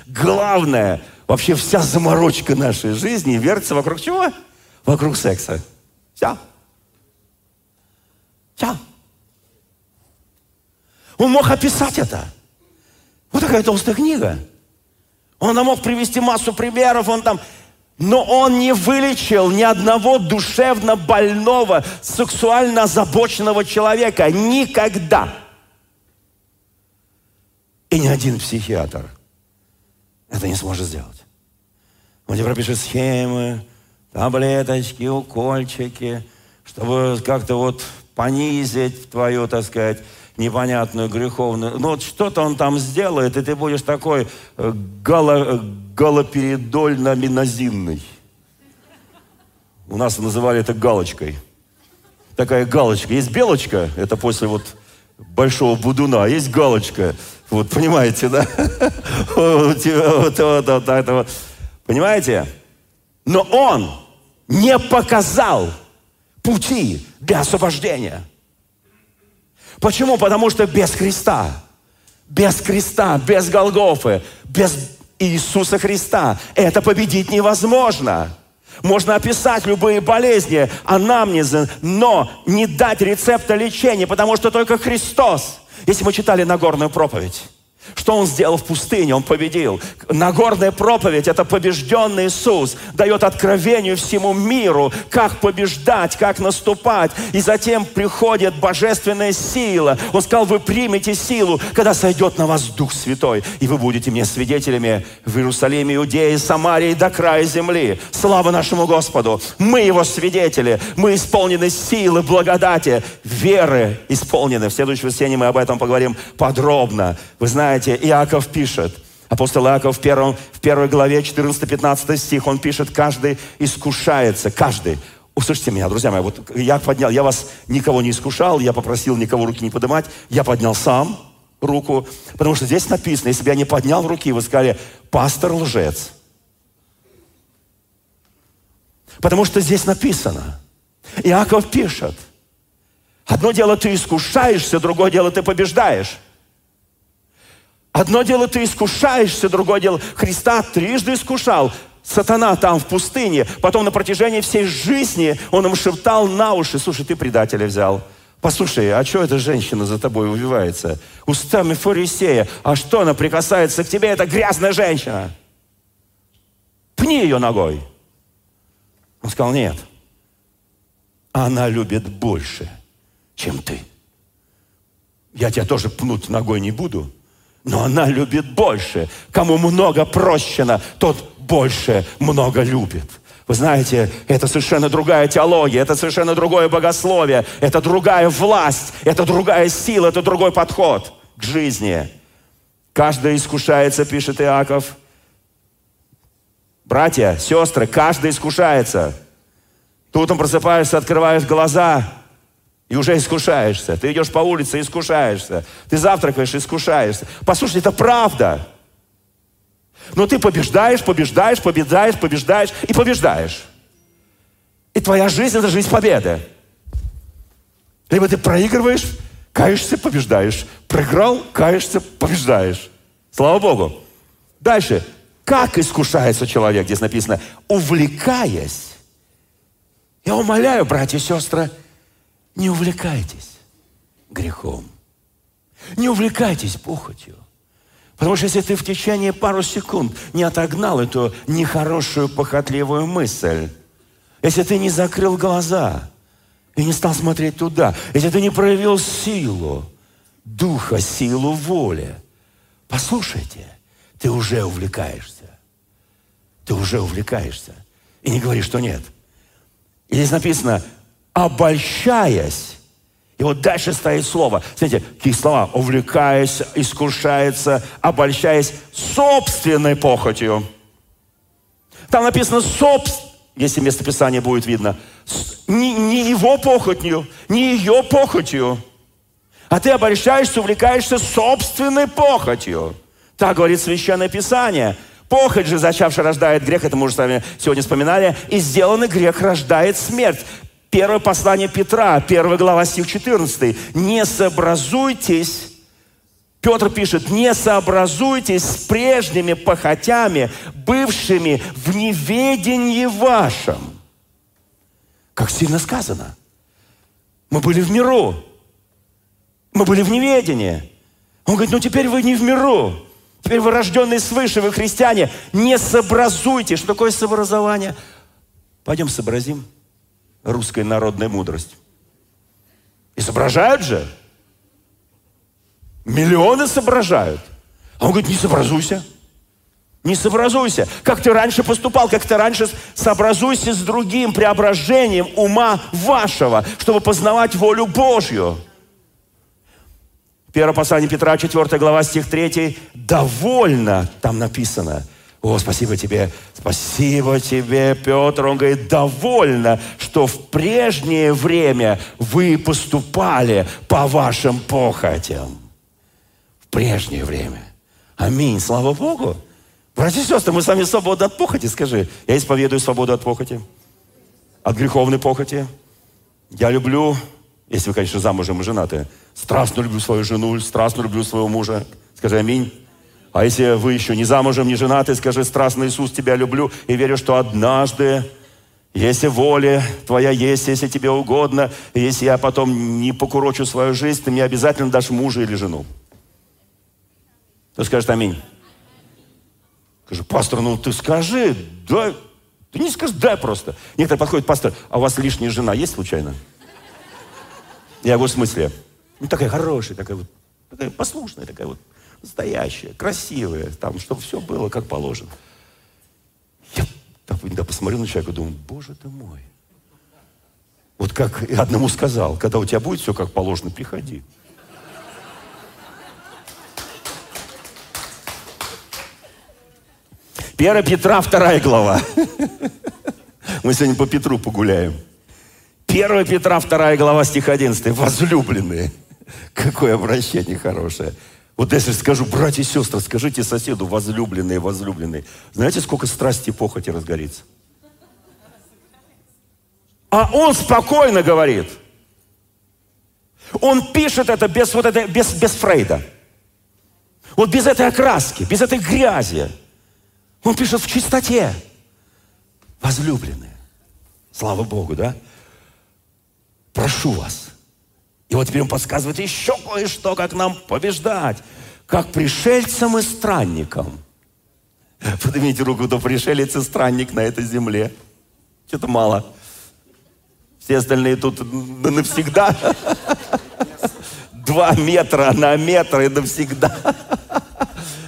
главное, вообще вся заморочка нашей жизни вертится вокруг чего? Вокруг секса. Все. Все. Он мог описать это. Вот такая толстая книга. Он нам мог привести массу примеров, он там... Но он не вылечил ни одного душевно больного, сексуально озабоченного человека. Никогда. И ни один психиатр это не сможет сделать. Он тебе пропишет схемы, таблеточки, укольчики, чтобы как-то вот понизить твою, так сказать, непонятную греховную. Ну вот что-то он там сделает, и ты будешь такой э, гало, галоперидольно-минозинный. У нас называли это галочкой. Такая галочка. Есть белочка, это после вот большого будуна, а есть галочка. Вот, понимаете, да? <laughs> Вот, вот, вот, вот, вот. Понимаете? Но он не показал пути для освобождения. Почему? Потому что без Христа, без Христа, без Голгофы, без Иисуса Христа это победить невозможно. Можно описать любые болезни, анамнезы, но не дать рецепта лечения, потому что только Христос. Если мы читали Нагорную проповедь, что Он сделал в пустыне? Он победил. Нагорная проповедь – это побежденный Иисус. Дает откровению всему миру, как побеждать, как наступать. И затем приходит божественная сила. Он сказал, вы примете силу, когда сойдет на вас Дух Святой. И вы будете мне свидетелями в Иерусалиме, Иудее, Самарии до края земли. Слава нашему Господу! Мы Его свидетели. Мы исполнены силы, благодати, веры исполнены. В следующем воскресенье мы об этом поговорим подробно. Вы знаете, знаете, Иаков пишет, апостол Иаков в, первом, в первой главе 14-15 стих, он пишет, каждый искушается, каждый. Услышьте меня, друзья мои, вот я поднял, я вас никого не искушал, я попросил никого руки не поднимать, я поднял сам руку, потому что здесь написано, если бы я не поднял руки, вы сказали, пастор лжец. Потому что здесь написано, Иаков пишет, одно дело ты искушаешься, другое дело ты побеждаешь. Одно дело ты искушаешься, другое дело Христа трижды искушал. Сатана там в пустыне. Потом на протяжении всей жизни он им шептал на уши. Слушай, ты предателя взял. Послушай, а что эта женщина за тобой увивается? Устами фарисея. А что она прикасается к тебе? Это грязная женщина. Пни ее ногой. Он сказал, нет. Она любит больше, чем ты. Я тебя тоже пнуть ногой не буду, но она любит больше. Кому много прощено, тот больше много любит. Вы знаете, это совершенно другая теология, это совершенно другое богословие, это другая власть, это другая сила, это другой подход к жизни. Каждый искушается, пишет Иаков. Братья, сестры, каждый искушается. Ты утром просыпаешься, открываешь глаза, и уже искушаешься. Ты идешь по улице, искушаешься. Ты завтракаешь, искушаешься. Послушай, это правда. Но ты побеждаешь, побеждаешь, побеждаешь, побеждаешь и побеждаешь. И твоя жизнь – это жизнь победы. Либо ты проигрываешь, каешься, побеждаешь. Проиграл, каешься, побеждаешь. Слава Богу. Дальше. Как искушается человек? Здесь написано, увлекаясь. Я умоляю, братья и сестры, не увлекайтесь грехом. Не увлекайтесь похотью. Потому что если ты в течение пару секунд не отогнал эту нехорошую, похотливую мысль, если ты не закрыл глаза и не стал смотреть туда, если ты не проявил силу, духа, силу воли, послушайте, ты уже увлекаешься. Ты уже увлекаешься. И не говори, что нет. И здесь написано, обольщаясь, и вот дальше стоит слово. Смотрите, какие слова? Увлекаясь, искушается, обольщаясь собственной похотью. Там написано собственной, если местописание будет видно, не, не его похотью, не ее похотью, а ты обольщаешься, увлекаешься собственной похотью. Так говорит Священное Писание. Похоть же, зачавшая, рождает грех, это мы уже с вами сегодня вспоминали, и сделанный грех рождает смерть. Первое послание Петра, первая глава, стих 14. «Не сообразуйтесь Петр пишет, не сообразуйтесь с прежними похотями, бывшими в неведении вашем. Как сильно сказано. Мы были в миру. Мы были в неведении. Он говорит, ну теперь вы не в миру. Теперь вы рожденные свыше, вы христиане. Не сообразуйтесь. Что такое сообразование? Пойдем сообразим русская народная мудрость. И соображают же. Миллионы соображают. А он говорит, не сообразуйся. Не сообразуйся. Как ты раньше поступал, как ты раньше сообразуйся с другим преображением ума вашего, чтобы познавать волю Божью. Первое послание Петра, 4 глава, стих 3. «Довольно», там написано – о, спасибо тебе, спасибо тебе, Петр. Он говорит, довольно, что в прежнее время вы поступали по вашим похотям. В прежнее время. Аминь. Слава Богу. Братья и сестры, мы с вами свободны от похоти, скажи. Я исповедую свободу от похоти. От греховной похоти. Я люблю, если вы, конечно, замужем и женаты, страстно люблю свою жену, страстно люблю своего мужа. Скажи аминь. А если вы еще не замужем, не женаты, скажи, страстно Иисус, тебя люблю и верю, что однажды, если воля твоя есть, если тебе угодно, если я потом не покурочу свою жизнь, ты мне обязательно дашь мужа или жену. Ты скажешь аминь. Скажи, пастор, ну ты скажи, дай. Ты не скажи, дай просто. Некоторые подходят, пастор, а у вас лишняя жена есть случайно? Я говорю, в смысле? Ну такая хорошая, такая вот, такая послушная, такая вот настоящее, красивое, там, чтобы все было как положено. Я так иногда посмотрел на человека и думаю, боже ты мой. Вот как одному сказал, когда у тебя будет все как положено, приходи. Первая Петра, вторая глава. Мы сегодня по Петру погуляем. Первая Петра, вторая глава, стих 11. Возлюбленные. Какое обращение хорошее. Вот если скажу, братья и сестры, скажите соседу, возлюбленные, возлюбленные. Знаете, сколько страсти и похоти разгорится? А он спокойно говорит. Он пишет это без, вот это, без, без Фрейда. Вот без этой окраски, без этой грязи. Он пишет в чистоте. Возлюбленные. Слава Богу, да? Прошу вас. И вот теперь он подсказывает еще кое-что, как нам побеждать. Как пришельцам и странникам. Поднимите руку, кто пришелец и странник на этой земле. Что-то мало. Все остальные тут навсегда. Два метра на метр и навсегда.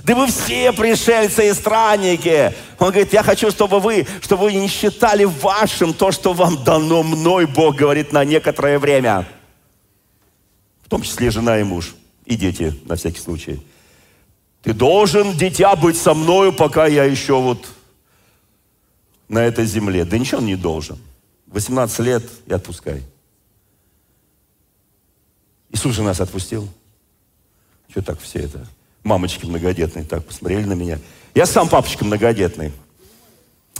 Да вы все пришельцы и странники. Он говорит, я хочу, чтобы вы, чтобы вы не считали вашим то, что вам дано мной, Бог говорит, на некоторое время. В том числе жена и муж. И дети, на всякий случай. Ты должен, дитя, быть со мною, пока я еще вот на этой земле. Да ничего он не должен. 18 лет и отпускай. Иисус же нас отпустил. Что так все это? мамочки многодетные так посмотрели на меня. Я сам папочка многодетный.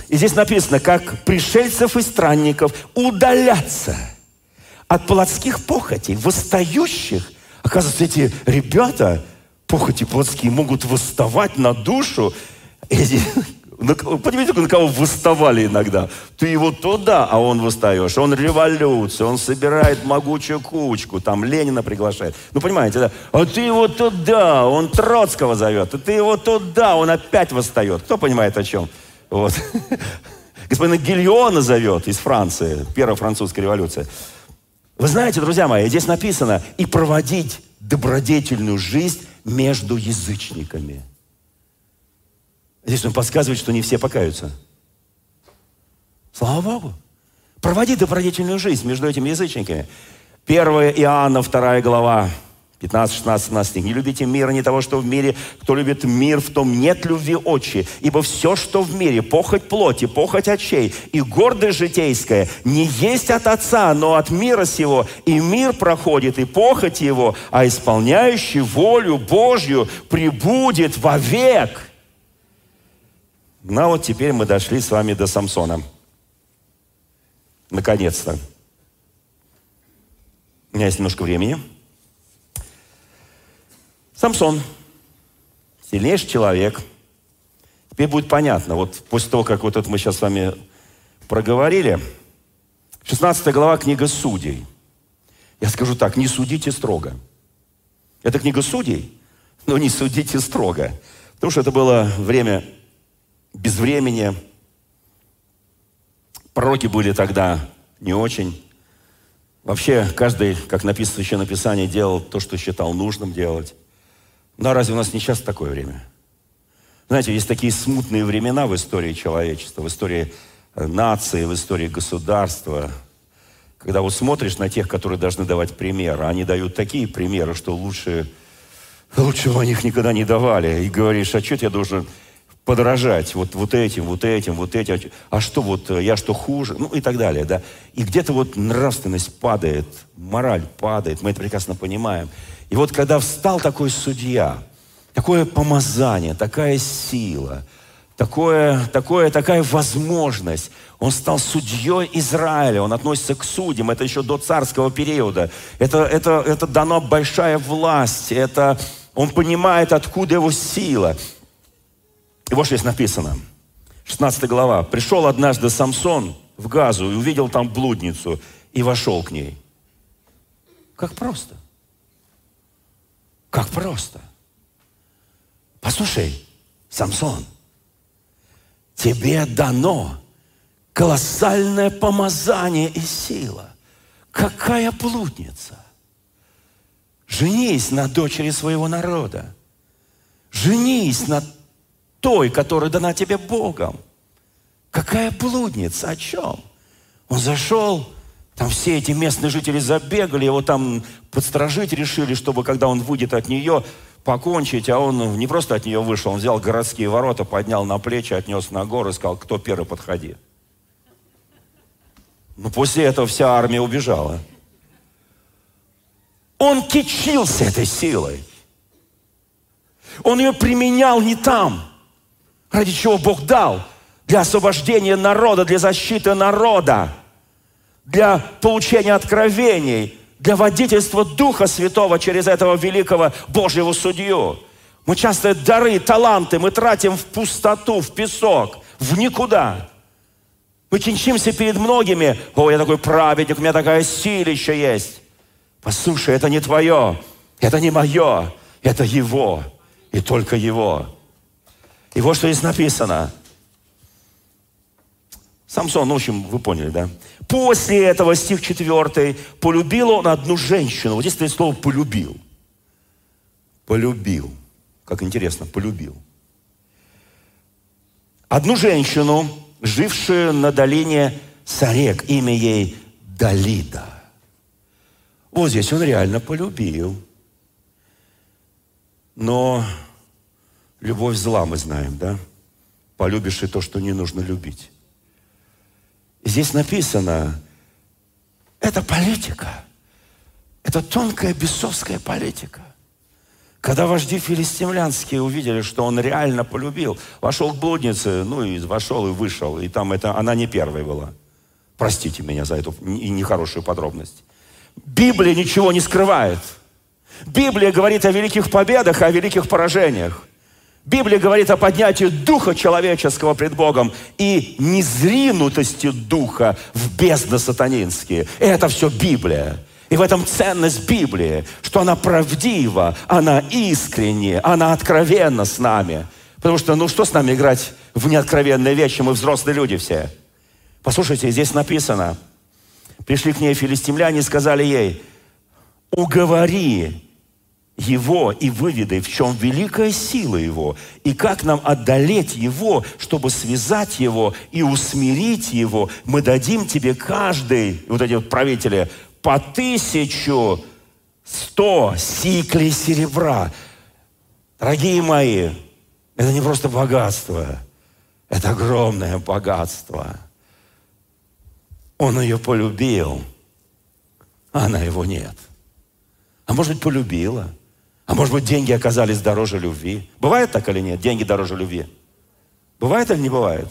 И здесь написано, как пришельцев и странников удаляться от плотских похотей, восстающих. Оказывается, эти ребята, похоти плотские, могут восставать на душу. Эти Понимаете, <laughs> на кого выставали иногда? Ты его туда, а он восстаешь. Он революция, он собирает могучую кучку, там Ленина приглашает. Ну, понимаете, да? А ты его туда, он Троцкого зовет. А ты его туда, он опять восстает. Кто понимает о чем? Вот. <laughs> Господина Гильона зовет из Франции, первая французская революция. Вы знаете, друзья мои, здесь написано «и проводить добродетельную жизнь между язычниками». Здесь он подсказывает, что не все покаются. Слава Богу. Проводи добродетельную жизнь между этими язычниками. 1 Иоанна, 2 глава, 15, 16, 17 стих. «Не любите мира, не того, что в мире. Кто любит мир, в том нет любви отчи. Ибо все, что в мире, похоть плоти, похоть очей и гордость житейская, не есть от Отца, но от мира сего. И мир проходит, и похоть его, а исполняющий волю Божью прибудет вовек». Ну а вот теперь мы дошли с вами до Самсона. Наконец-то. У меня есть немножко времени. Самсон. Сильнейший человек. Теперь будет понятно. Вот после того, как вот это мы сейчас с вами проговорили, 16 глава книга Судей. Я скажу так, не судите строго. Это книга Судей, но не судите строго. Потому что это было время безвремени. Пророки были тогда не очень. Вообще, каждый, как написано в Священном Писании, делал то, что считал нужным делать. Но разве у нас не сейчас такое время? Знаете, есть такие смутные времена в истории человечества, в истории э, нации, в истории государства, когда вот смотришь на тех, которые должны давать примеры, они дают такие примеры, что лучше, лучше бы них никогда не давали. И говоришь, а что я должен подражать вот, вот этим, вот этим, вот этим. А что вот, э, я что хуже? Ну и так далее, да. И где-то вот нравственность падает, мораль падает, мы это прекрасно понимаем. И вот когда встал такой судья, такое помазание, такая сила, такое, такое, такая возможность. Он стал судьей Израиля, он относится к судьям, это еще до царского периода. Это, это, это дано большая власть, это, он понимает, откуда его сила. И вот что здесь написано. 16 глава. «Пришел однажды Самсон в Газу и увидел там блудницу и вошел к ней». Как просто. Как просто. Послушай, Самсон, тебе дано колоссальное помазание и сила. Какая блудница. Женись на дочери своего народа. Женись на той, которая дана тебе Богом. Какая блудница, о чем? Он зашел, там все эти местные жители забегали, его там подсторожить решили, чтобы когда он выйдет от нее, покончить, а он не просто от нее вышел, он взял городские ворота, поднял на плечи, отнес на гору и сказал, кто первый, подходи. Но после этого вся армия убежала. Он кичился этой силой. Он ее применял не там ради чего Бог дал, для освобождения народа, для защиты народа, для получения откровений, для водительства Духа Святого через этого великого Божьего судью. Мы часто дары, таланты мы тратим в пустоту, в песок, в никуда. Мы чинчимся перед многими. О, я такой праведник, у меня такая сила еще есть. Послушай, это не твое, это не мое, это его и только его. И вот что здесь написано. Самсон, ну, в общем, вы поняли, да? После этого, стих 4, полюбил он одну женщину. Вот здесь стоит слово «полюбил». Полюбил. Как интересно, полюбил. Одну женщину, жившую на долине Сарек, имя ей Далида. Вот здесь он реально полюбил. Но любовь зла мы знаем, да? Полюбишь и то, что не нужно любить. Здесь написано, это политика. Это тонкая бесовская политика. Когда вожди филистимлянские увидели, что он реально полюбил, вошел к блуднице, ну и вошел и вышел, и там это, она не первая была. Простите меня за эту нехорошую подробность. Библия ничего не скрывает. Библия говорит о великих победах, о великих поражениях. Библия говорит о поднятии духа человеческого пред Богом и незринутости духа в бездны сатанинские. И это все Библия. И в этом ценность Библии, что она правдива, она искренняя, она откровенна с нами. Потому что, ну что с нами играть в неоткровенные вещи, мы взрослые люди все. Послушайте, здесь написано, пришли к ней филистимляне и сказали ей, уговори его и выведай, в чем великая сила его, и как нам одолеть его, чтобы связать его и усмирить его. Мы дадим тебе каждый, вот эти вот правители, по тысячу сто сиклей серебра. Дорогие мои, это не просто богатство, это огромное богатство. Он ее полюбил, а она его нет. А может быть, полюбила – а может быть, деньги оказались дороже любви. Бывает так или нет? Деньги дороже любви. Бывает или не бывает?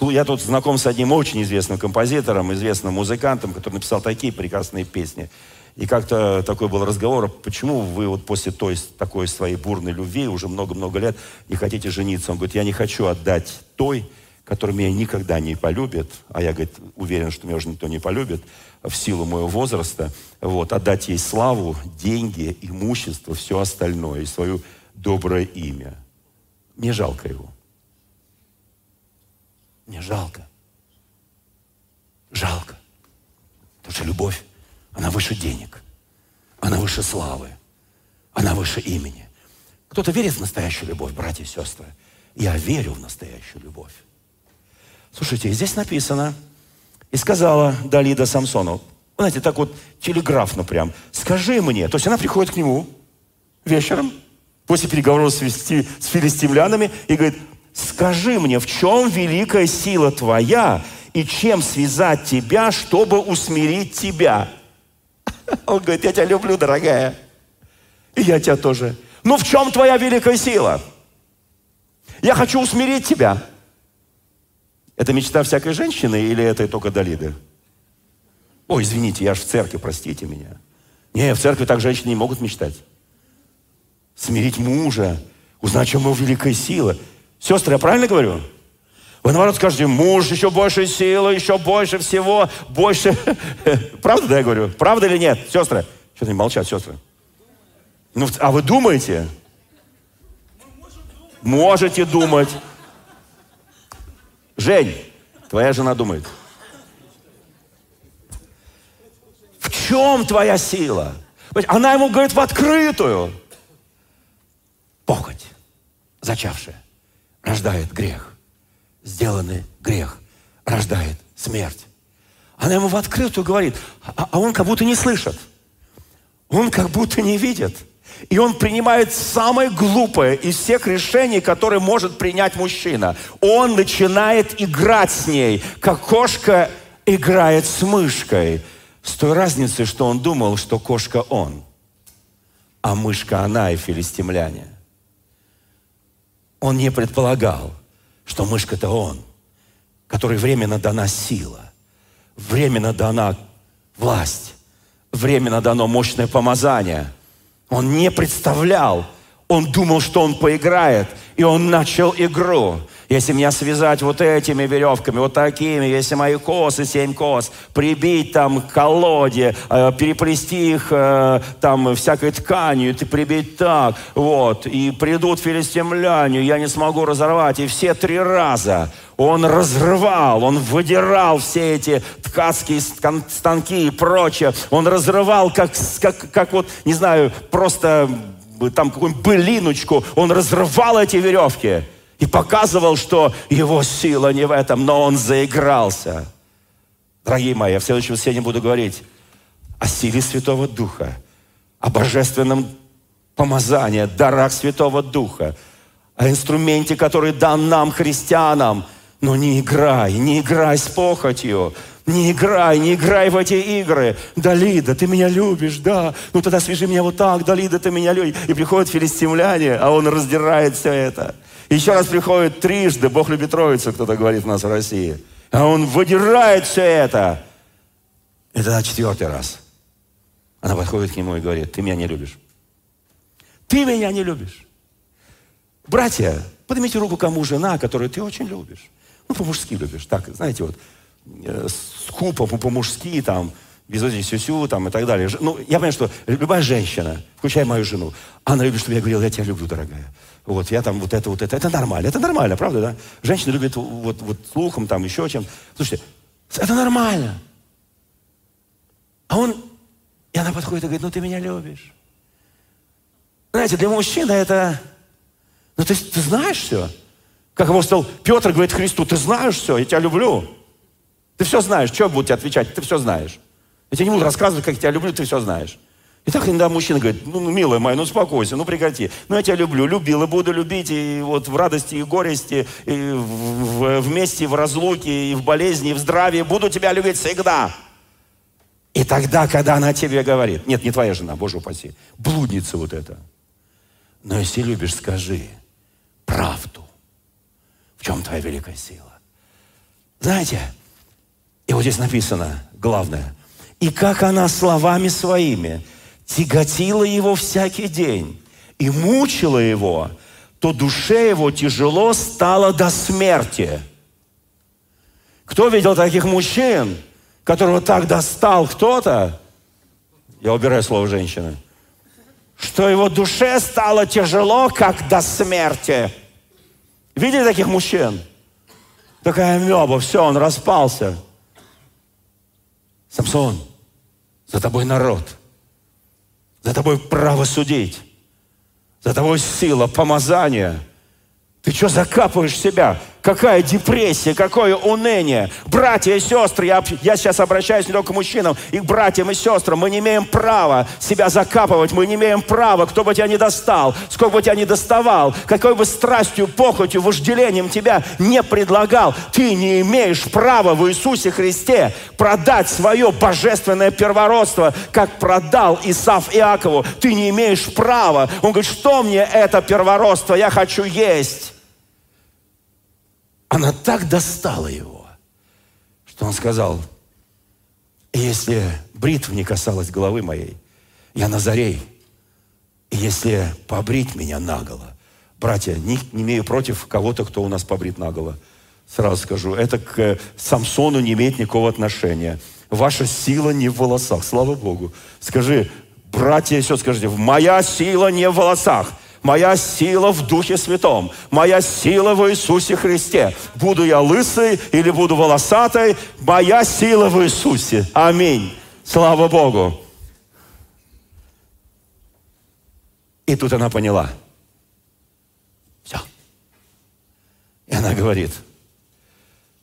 Я тут знаком с одним очень известным композитором, известным музыкантом, который написал такие прекрасные песни. И как-то такой был разговор, почему вы вот после той такой своей бурной любви уже много-много лет не хотите жениться? Он говорит, я не хочу отдать той, которая меня никогда не полюбит, а я, говорит, уверен, что меня уже никто не полюбит, в силу моего возраста, вот, отдать ей славу, деньги, имущество, все остальное, и свое доброе имя. Мне жалко его. Мне жалко. Жалко. Потому что любовь, она выше денег. Она выше славы. Она выше имени. Кто-то верит в настоящую любовь, братья и сестры. Я верю в настоящую любовь. Слушайте, здесь написано, и сказала Далида Самсону, знаете, так вот телеграфно прям, скажи мне, то есть она приходит к нему вечером, после переговоров с, филистимлянами, и говорит, скажи мне, в чем великая сила твоя, и чем связать тебя, чтобы усмирить тебя? Он говорит, я тебя люблю, дорогая. И я тебя тоже. Ну в чем твоя великая сила? Я хочу усмирить тебя. Это мечта всякой женщины или это только Далиды? Ой, извините, я же в церкви, простите меня. Не, в церкви так женщины не могут мечтать. Смирить мужа, узнать, чем его великая сила. Сестры, я правильно говорю? Вы наоборот скажете, муж, еще больше силы, еще больше всего, больше... <laughs> Правда, да, я говорю? Правда или нет, сестры? Что-то не молчат, сестры. Ну, а вы думаете? Можете думать. Жень, твоя жена думает. В чем твоя сила? Она ему говорит в открытую. Похоть, зачавшая, рождает грех. Сделанный грех рождает смерть. Она ему в открытую говорит, а, а он как будто не слышит. Он как будто не видит. И он принимает самое глупое из всех решений, которые может принять мужчина. Он начинает играть с ней, как кошка играет с мышкой. С той разницей, что он думал, что кошка он, а мышка она и филистимляне. Он не предполагал, что мышка-то он, который временно дана сила, временно дана власть, временно дано мощное помазание – он не представлял, Он думал, что он поиграет, и он начал игру. Если меня связать вот этими веревками, вот такими, если мои косы, семь кос, прибить там к колоде, э, переплести их э, там всякой тканью, ты прибить так, вот, и придут филистимляне, я не смогу разорвать, и все три раза он разрывал, он выдирал все эти ткацкие станки и прочее. Он разрывал, как, как, как вот, не знаю, просто там какую-нибудь былиночку. Он разрывал эти веревки и показывал, что его сила не в этом, но он заигрался. Дорогие мои, я в следующем воскресенье буду говорить о силе Святого Духа, о божественном помазании, дарах Святого Духа, о инструменте, который дан нам, христианам – но не играй, не играй с похотью. Не играй, не играй в эти игры. Далида, ты меня любишь, да. Ну тогда свяжи меня вот так, Далида, ты меня любишь. И приходят филистимляне, а он раздирает все это. Еще раз приходит трижды, Бог любит троицу, кто-то говорит у нас в России. А он выдирает все это. И тогда четвертый раз. Она подходит к нему и говорит, ты меня не любишь. Ты меня не любишь. Братья, поднимите руку, кому жена, которую ты очень любишь. Ну, по-мужски любишь. Так, знаете, вот э, скупо, по-мужски, там, без этих сюсю, там, и так далее. Ну, я понимаю, что любая женщина, включая мою жену, она любит, чтобы я говорил, я тебя люблю, дорогая. Вот, я там вот это, вот это. Это нормально. Это нормально, правда, да? Женщина любит вот, вот слухом, там, еще чем. Слушайте, это нормально. А он, и она подходит и говорит, ну ты меня любишь. Знаете, для мужчины это, ну ты, ты знаешь все. Как апостол Петр говорит Христу, ты знаешь все, я тебя люблю. Ты все знаешь, что буду тебе отвечать, ты все знаешь. Я тебе не буду рассказывать, как я тебя люблю, ты все знаешь. И так иногда мужчина говорит, ну, ну, милая моя, ну, успокойся, ну, прекрати. Ну, я тебя люблю, любил и буду любить, и вот в радости и горести, и в, в, вместе, в разлуке, и в болезни, и в здравии буду тебя любить всегда. И тогда, когда она тебе говорит, нет, не твоя жена, Боже упаси, блудница вот эта. Но если любишь, скажи правду. Чем твоя великая сила? Знаете, и вот здесь написано главное. И как она словами своими тяготила его всякий день и мучила его, то душе его тяжело стало до смерти. Кто видел таких мужчин, которого так достал кто-то, я убираю слово женщина, что его душе стало тяжело, как до смерти. Видели таких мужчин? Такая меба, все, он распался. Самсон, за тобой народ. За тобой право судить. За тобой сила, помазания. Ты что закапываешь себя? Какая депрессия, какое уныние. Братья и сестры, я, я сейчас обращаюсь не только к мужчинам, и к братьям и сестрам. Мы не имеем права себя закапывать, мы не имеем права, кто бы тебя не достал, сколько бы тебя не доставал, какой бы страстью, похотью, вожделением тебя не предлагал. Ты не имеешь права в Иисусе Христе продать свое божественное первородство, как продал Исав Иакову. Ты не имеешь права. Он говорит, что мне это первородство? Я хочу есть. Она так достала его, что он сказал, если бритва не касалась головы моей, я Назарей, и если побрить меня наголо, братья, не, не имею против кого-то, кто у нас побрит наголо, сразу скажу, это к Самсону не имеет никакого отношения. Ваша сила не в волосах, слава Богу. Скажи, братья и сестры, скажите, моя сила не в волосах. Моя сила в Духе Святом. Моя сила в Иисусе Христе. Буду я лысый или буду волосатой, моя сила в Иисусе. Аминь. Слава Богу. И тут она поняла. Все. И она говорит,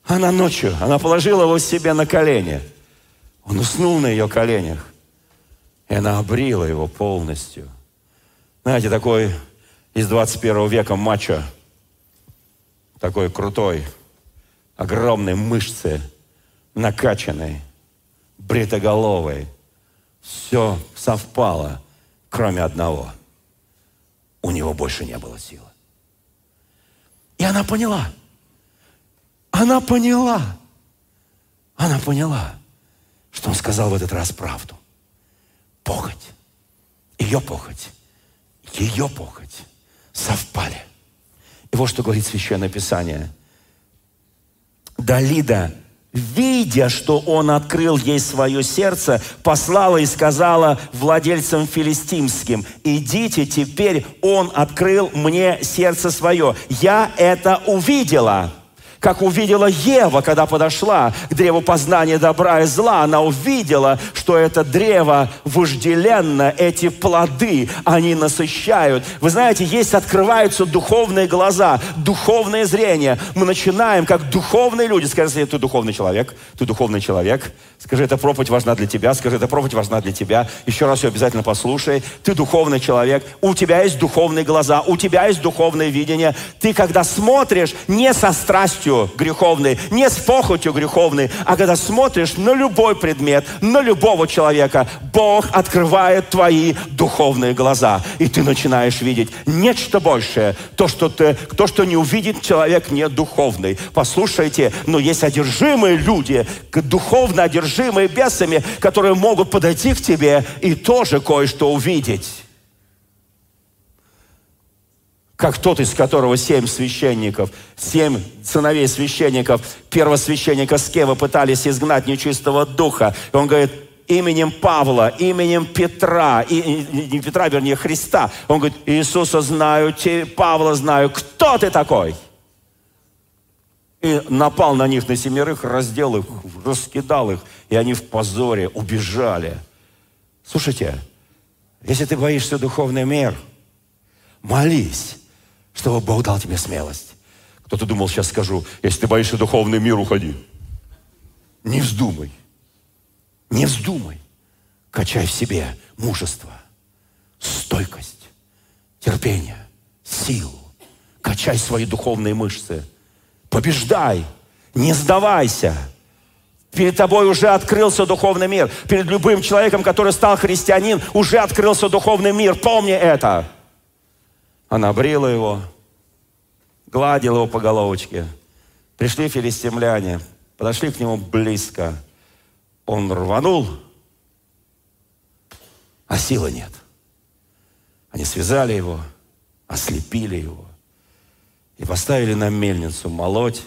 она ночью, она положила его себе на колени. Он уснул на ее коленях. И она обрила его полностью. Знаете, такой из 21 века мачо, такой крутой, огромной мышцы, накачанный, бритоголовый. Все совпало, кроме одного. У него больше не было силы. И она поняла. Она поняла. Она поняла, что он сказал в этот раз правду. Похоть. Ее похоть. Ее похоть совпали. И вот что говорит Священное Писание. Далида, видя, что он открыл ей свое сердце, послала и сказала владельцам филистимским, идите, теперь он открыл мне сердце свое. Я это увидела как увидела Ева, когда подошла к древу познания добра и зла, она увидела, что это древо вожделенно, эти плоды, они насыщают. Вы знаете, есть открываются духовные глаза, духовное зрение. Мы начинаем как духовные люди. Скажи, ты духовный человек, ты духовный человек. Скажи, эта проповедь важна для тебя. Скажи, эта проповедь важна для тебя. Еще раз ее обязательно послушай. Ты духовный человек. У тебя есть духовные глаза. У тебя есть духовное видение. Ты, когда смотришь, не со страстью страстью греховной, не с похотью греховной, а когда смотришь на любой предмет, на любого человека, Бог открывает твои духовные глаза, и ты начинаешь видеть нечто большее, то, что, ты, то, что не увидит человек не духовный. Послушайте, но есть одержимые люди, духовно одержимые бесами, которые могут подойти к тебе и тоже кое-что увидеть как тот, из которого семь священников, семь сыновей священников, первосвященника Скева пытались изгнать нечистого духа. И он говорит, именем Павла, именем Петра, и, не Петра, вернее, Христа. Он говорит, Иисуса знаю, Павла знаю, кто ты такой? И напал на них, на семерых, раздел их, раскидал их, и они в позоре убежали. Слушайте, если ты боишься духовный мир, молись чтобы Бог дал тебе смелость. Кто-то думал, сейчас скажу, если ты боишься духовный мир, уходи. Не вздумай. Не вздумай. Качай в себе мужество, стойкость, терпение, силу. Качай свои духовные мышцы. Побеждай. Не сдавайся. Перед тобой уже открылся духовный мир. Перед любым человеком, который стал христианин, уже открылся духовный мир. Помни это. Она брила его, гладила его по головочке. Пришли филистимляне, подошли к нему близко. Он рванул, а силы нет. Они связали его, ослепили его и поставили на мельницу молоть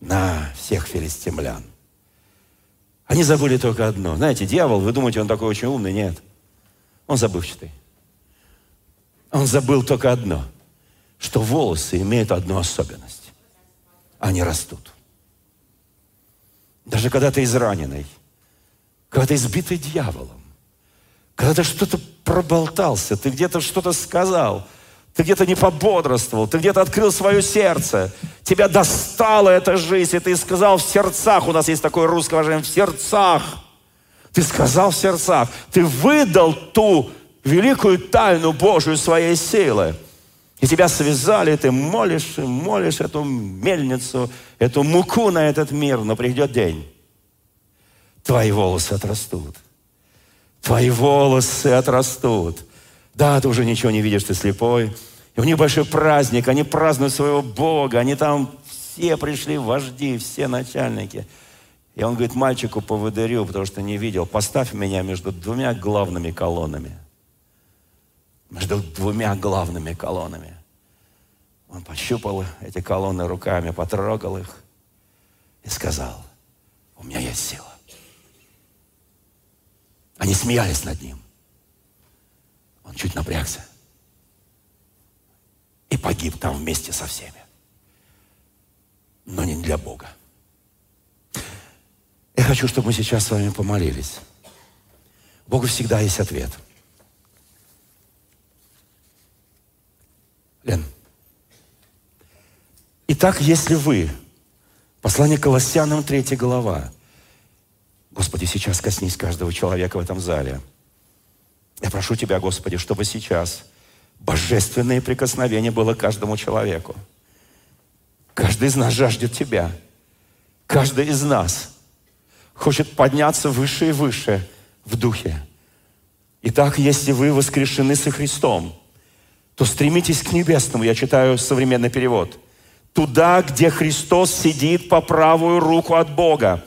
на всех филистимлян. Они забыли только одно. Знаете, дьявол, вы думаете, он такой очень умный? Нет. Он забывчатый. Он забыл только одно, что волосы имеют одну особенность. Они растут. Даже когда ты израненный, когда ты избитый дьяволом, когда ты что-то проболтался, ты где-то что-то сказал, ты где-то не пободрствовал, ты где-то открыл свое сердце, тебя достала эта жизнь, и ты сказал в сердцах, у нас есть такое русское выражение, в сердцах, ты сказал в сердцах, ты выдал ту великую тайну Божию своей силы. И тебя связали, ты молишь, молишь эту мельницу, эту муку на этот мир, но придет день. Твои волосы отрастут. Твои волосы отрастут. Да, ты уже ничего не видишь, ты слепой. И у них большой праздник, они празднуют своего Бога, они там все пришли, вожди, все начальники. И он говорит мальчику по поводырю, потому что не видел, поставь меня между двумя главными колоннами – между двумя главными колоннами. Он пощупал эти колонны руками, потрогал их и сказал, у меня есть сила. Они смеялись над ним. Он чуть напрягся и погиб там вместе со всеми. Но не для Бога. Я хочу, чтобы мы сейчас с вами помолились. Богу всегда есть ответ – Лен. Итак, если вы, послание Колоссянам, 3 глава, Господи, сейчас коснись каждого человека в этом зале. Я прошу Тебя, Господи, чтобы сейчас божественное прикосновение было каждому человеку. Каждый из нас жаждет Тебя. Каждый из нас хочет подняться выше и выше в духе. Итак, если вы воскрешены со Христом – то стремитесь к небесному. Я читаю современный перевод. Туда, где Христос сидит по правую руку от Бога.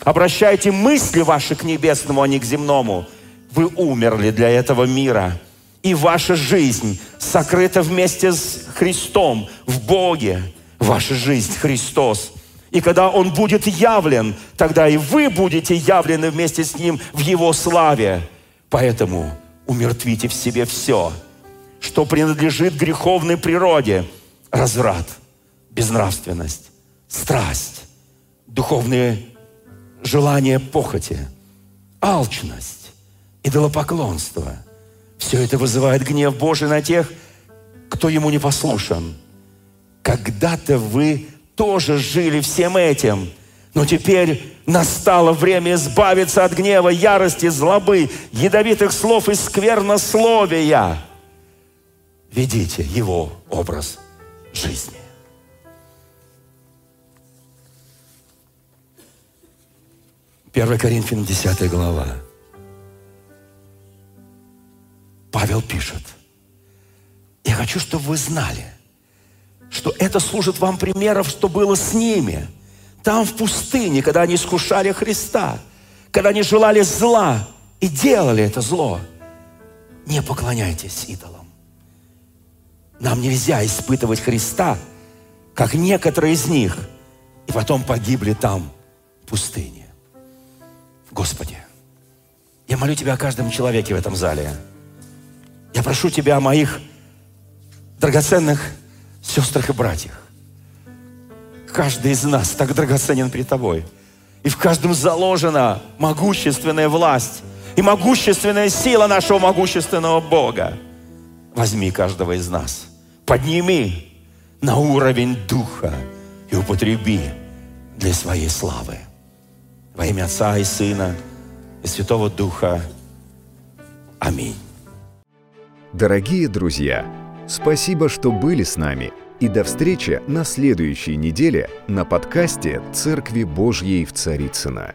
Обращайте мысли ваши к небесному, а не к земному. Вы умерли для этого мира. и ваша жизнь сокрыта вместе с Христом в Боге. Ваша жизнь Христос. И когда Он будет явлен, тогда и вы будете явлены вместе с Ним в Его славе. Поэтому умертвите в себе все, что принадлежит греховной природе. Разврат, безнравственность, страсть, духовные желания похоти, алчность, идолопоклонство – все это вызывает гнев Божий на тех, кто ему не послушан. Когда-то вы тоже жили всем этим, но теперь настало время избавиться от гнева, ярости, злобы, ядовитых слов и сквернословия. Ведите его образ жизни. Первая Коринфянам 10 глава. Павел пишет, я хочу, чтобы вы знали, что это служит вам примером, что было с ними. Там, в пустыне, когда они искушали Христа, когда они желали зла и делали это зло. Не поклоняйтесь идолам. Нам нельзя испытывать Христа, как некоторые из них, и потом погибли там, в пустыне. Господи, я молю Тебя о каждом человеке в этом зале – я прошу Тебя о моих драгоценных сестрах и братьях. Каждый из нас так драгоценен перед Тобой. И в каждом заложена могущественная власть и могущественная сила нашего могущественного Бога. Возьми каждого из нас, подними на уровень Духа и употреби для своей славы. Во имя Отца и Сына и Святого Духа. Аминь. Дорогие друзья, спасибо, что были с нами. И до встречи на следующей неделе на подкасте «Церкви Божьей в Царицына.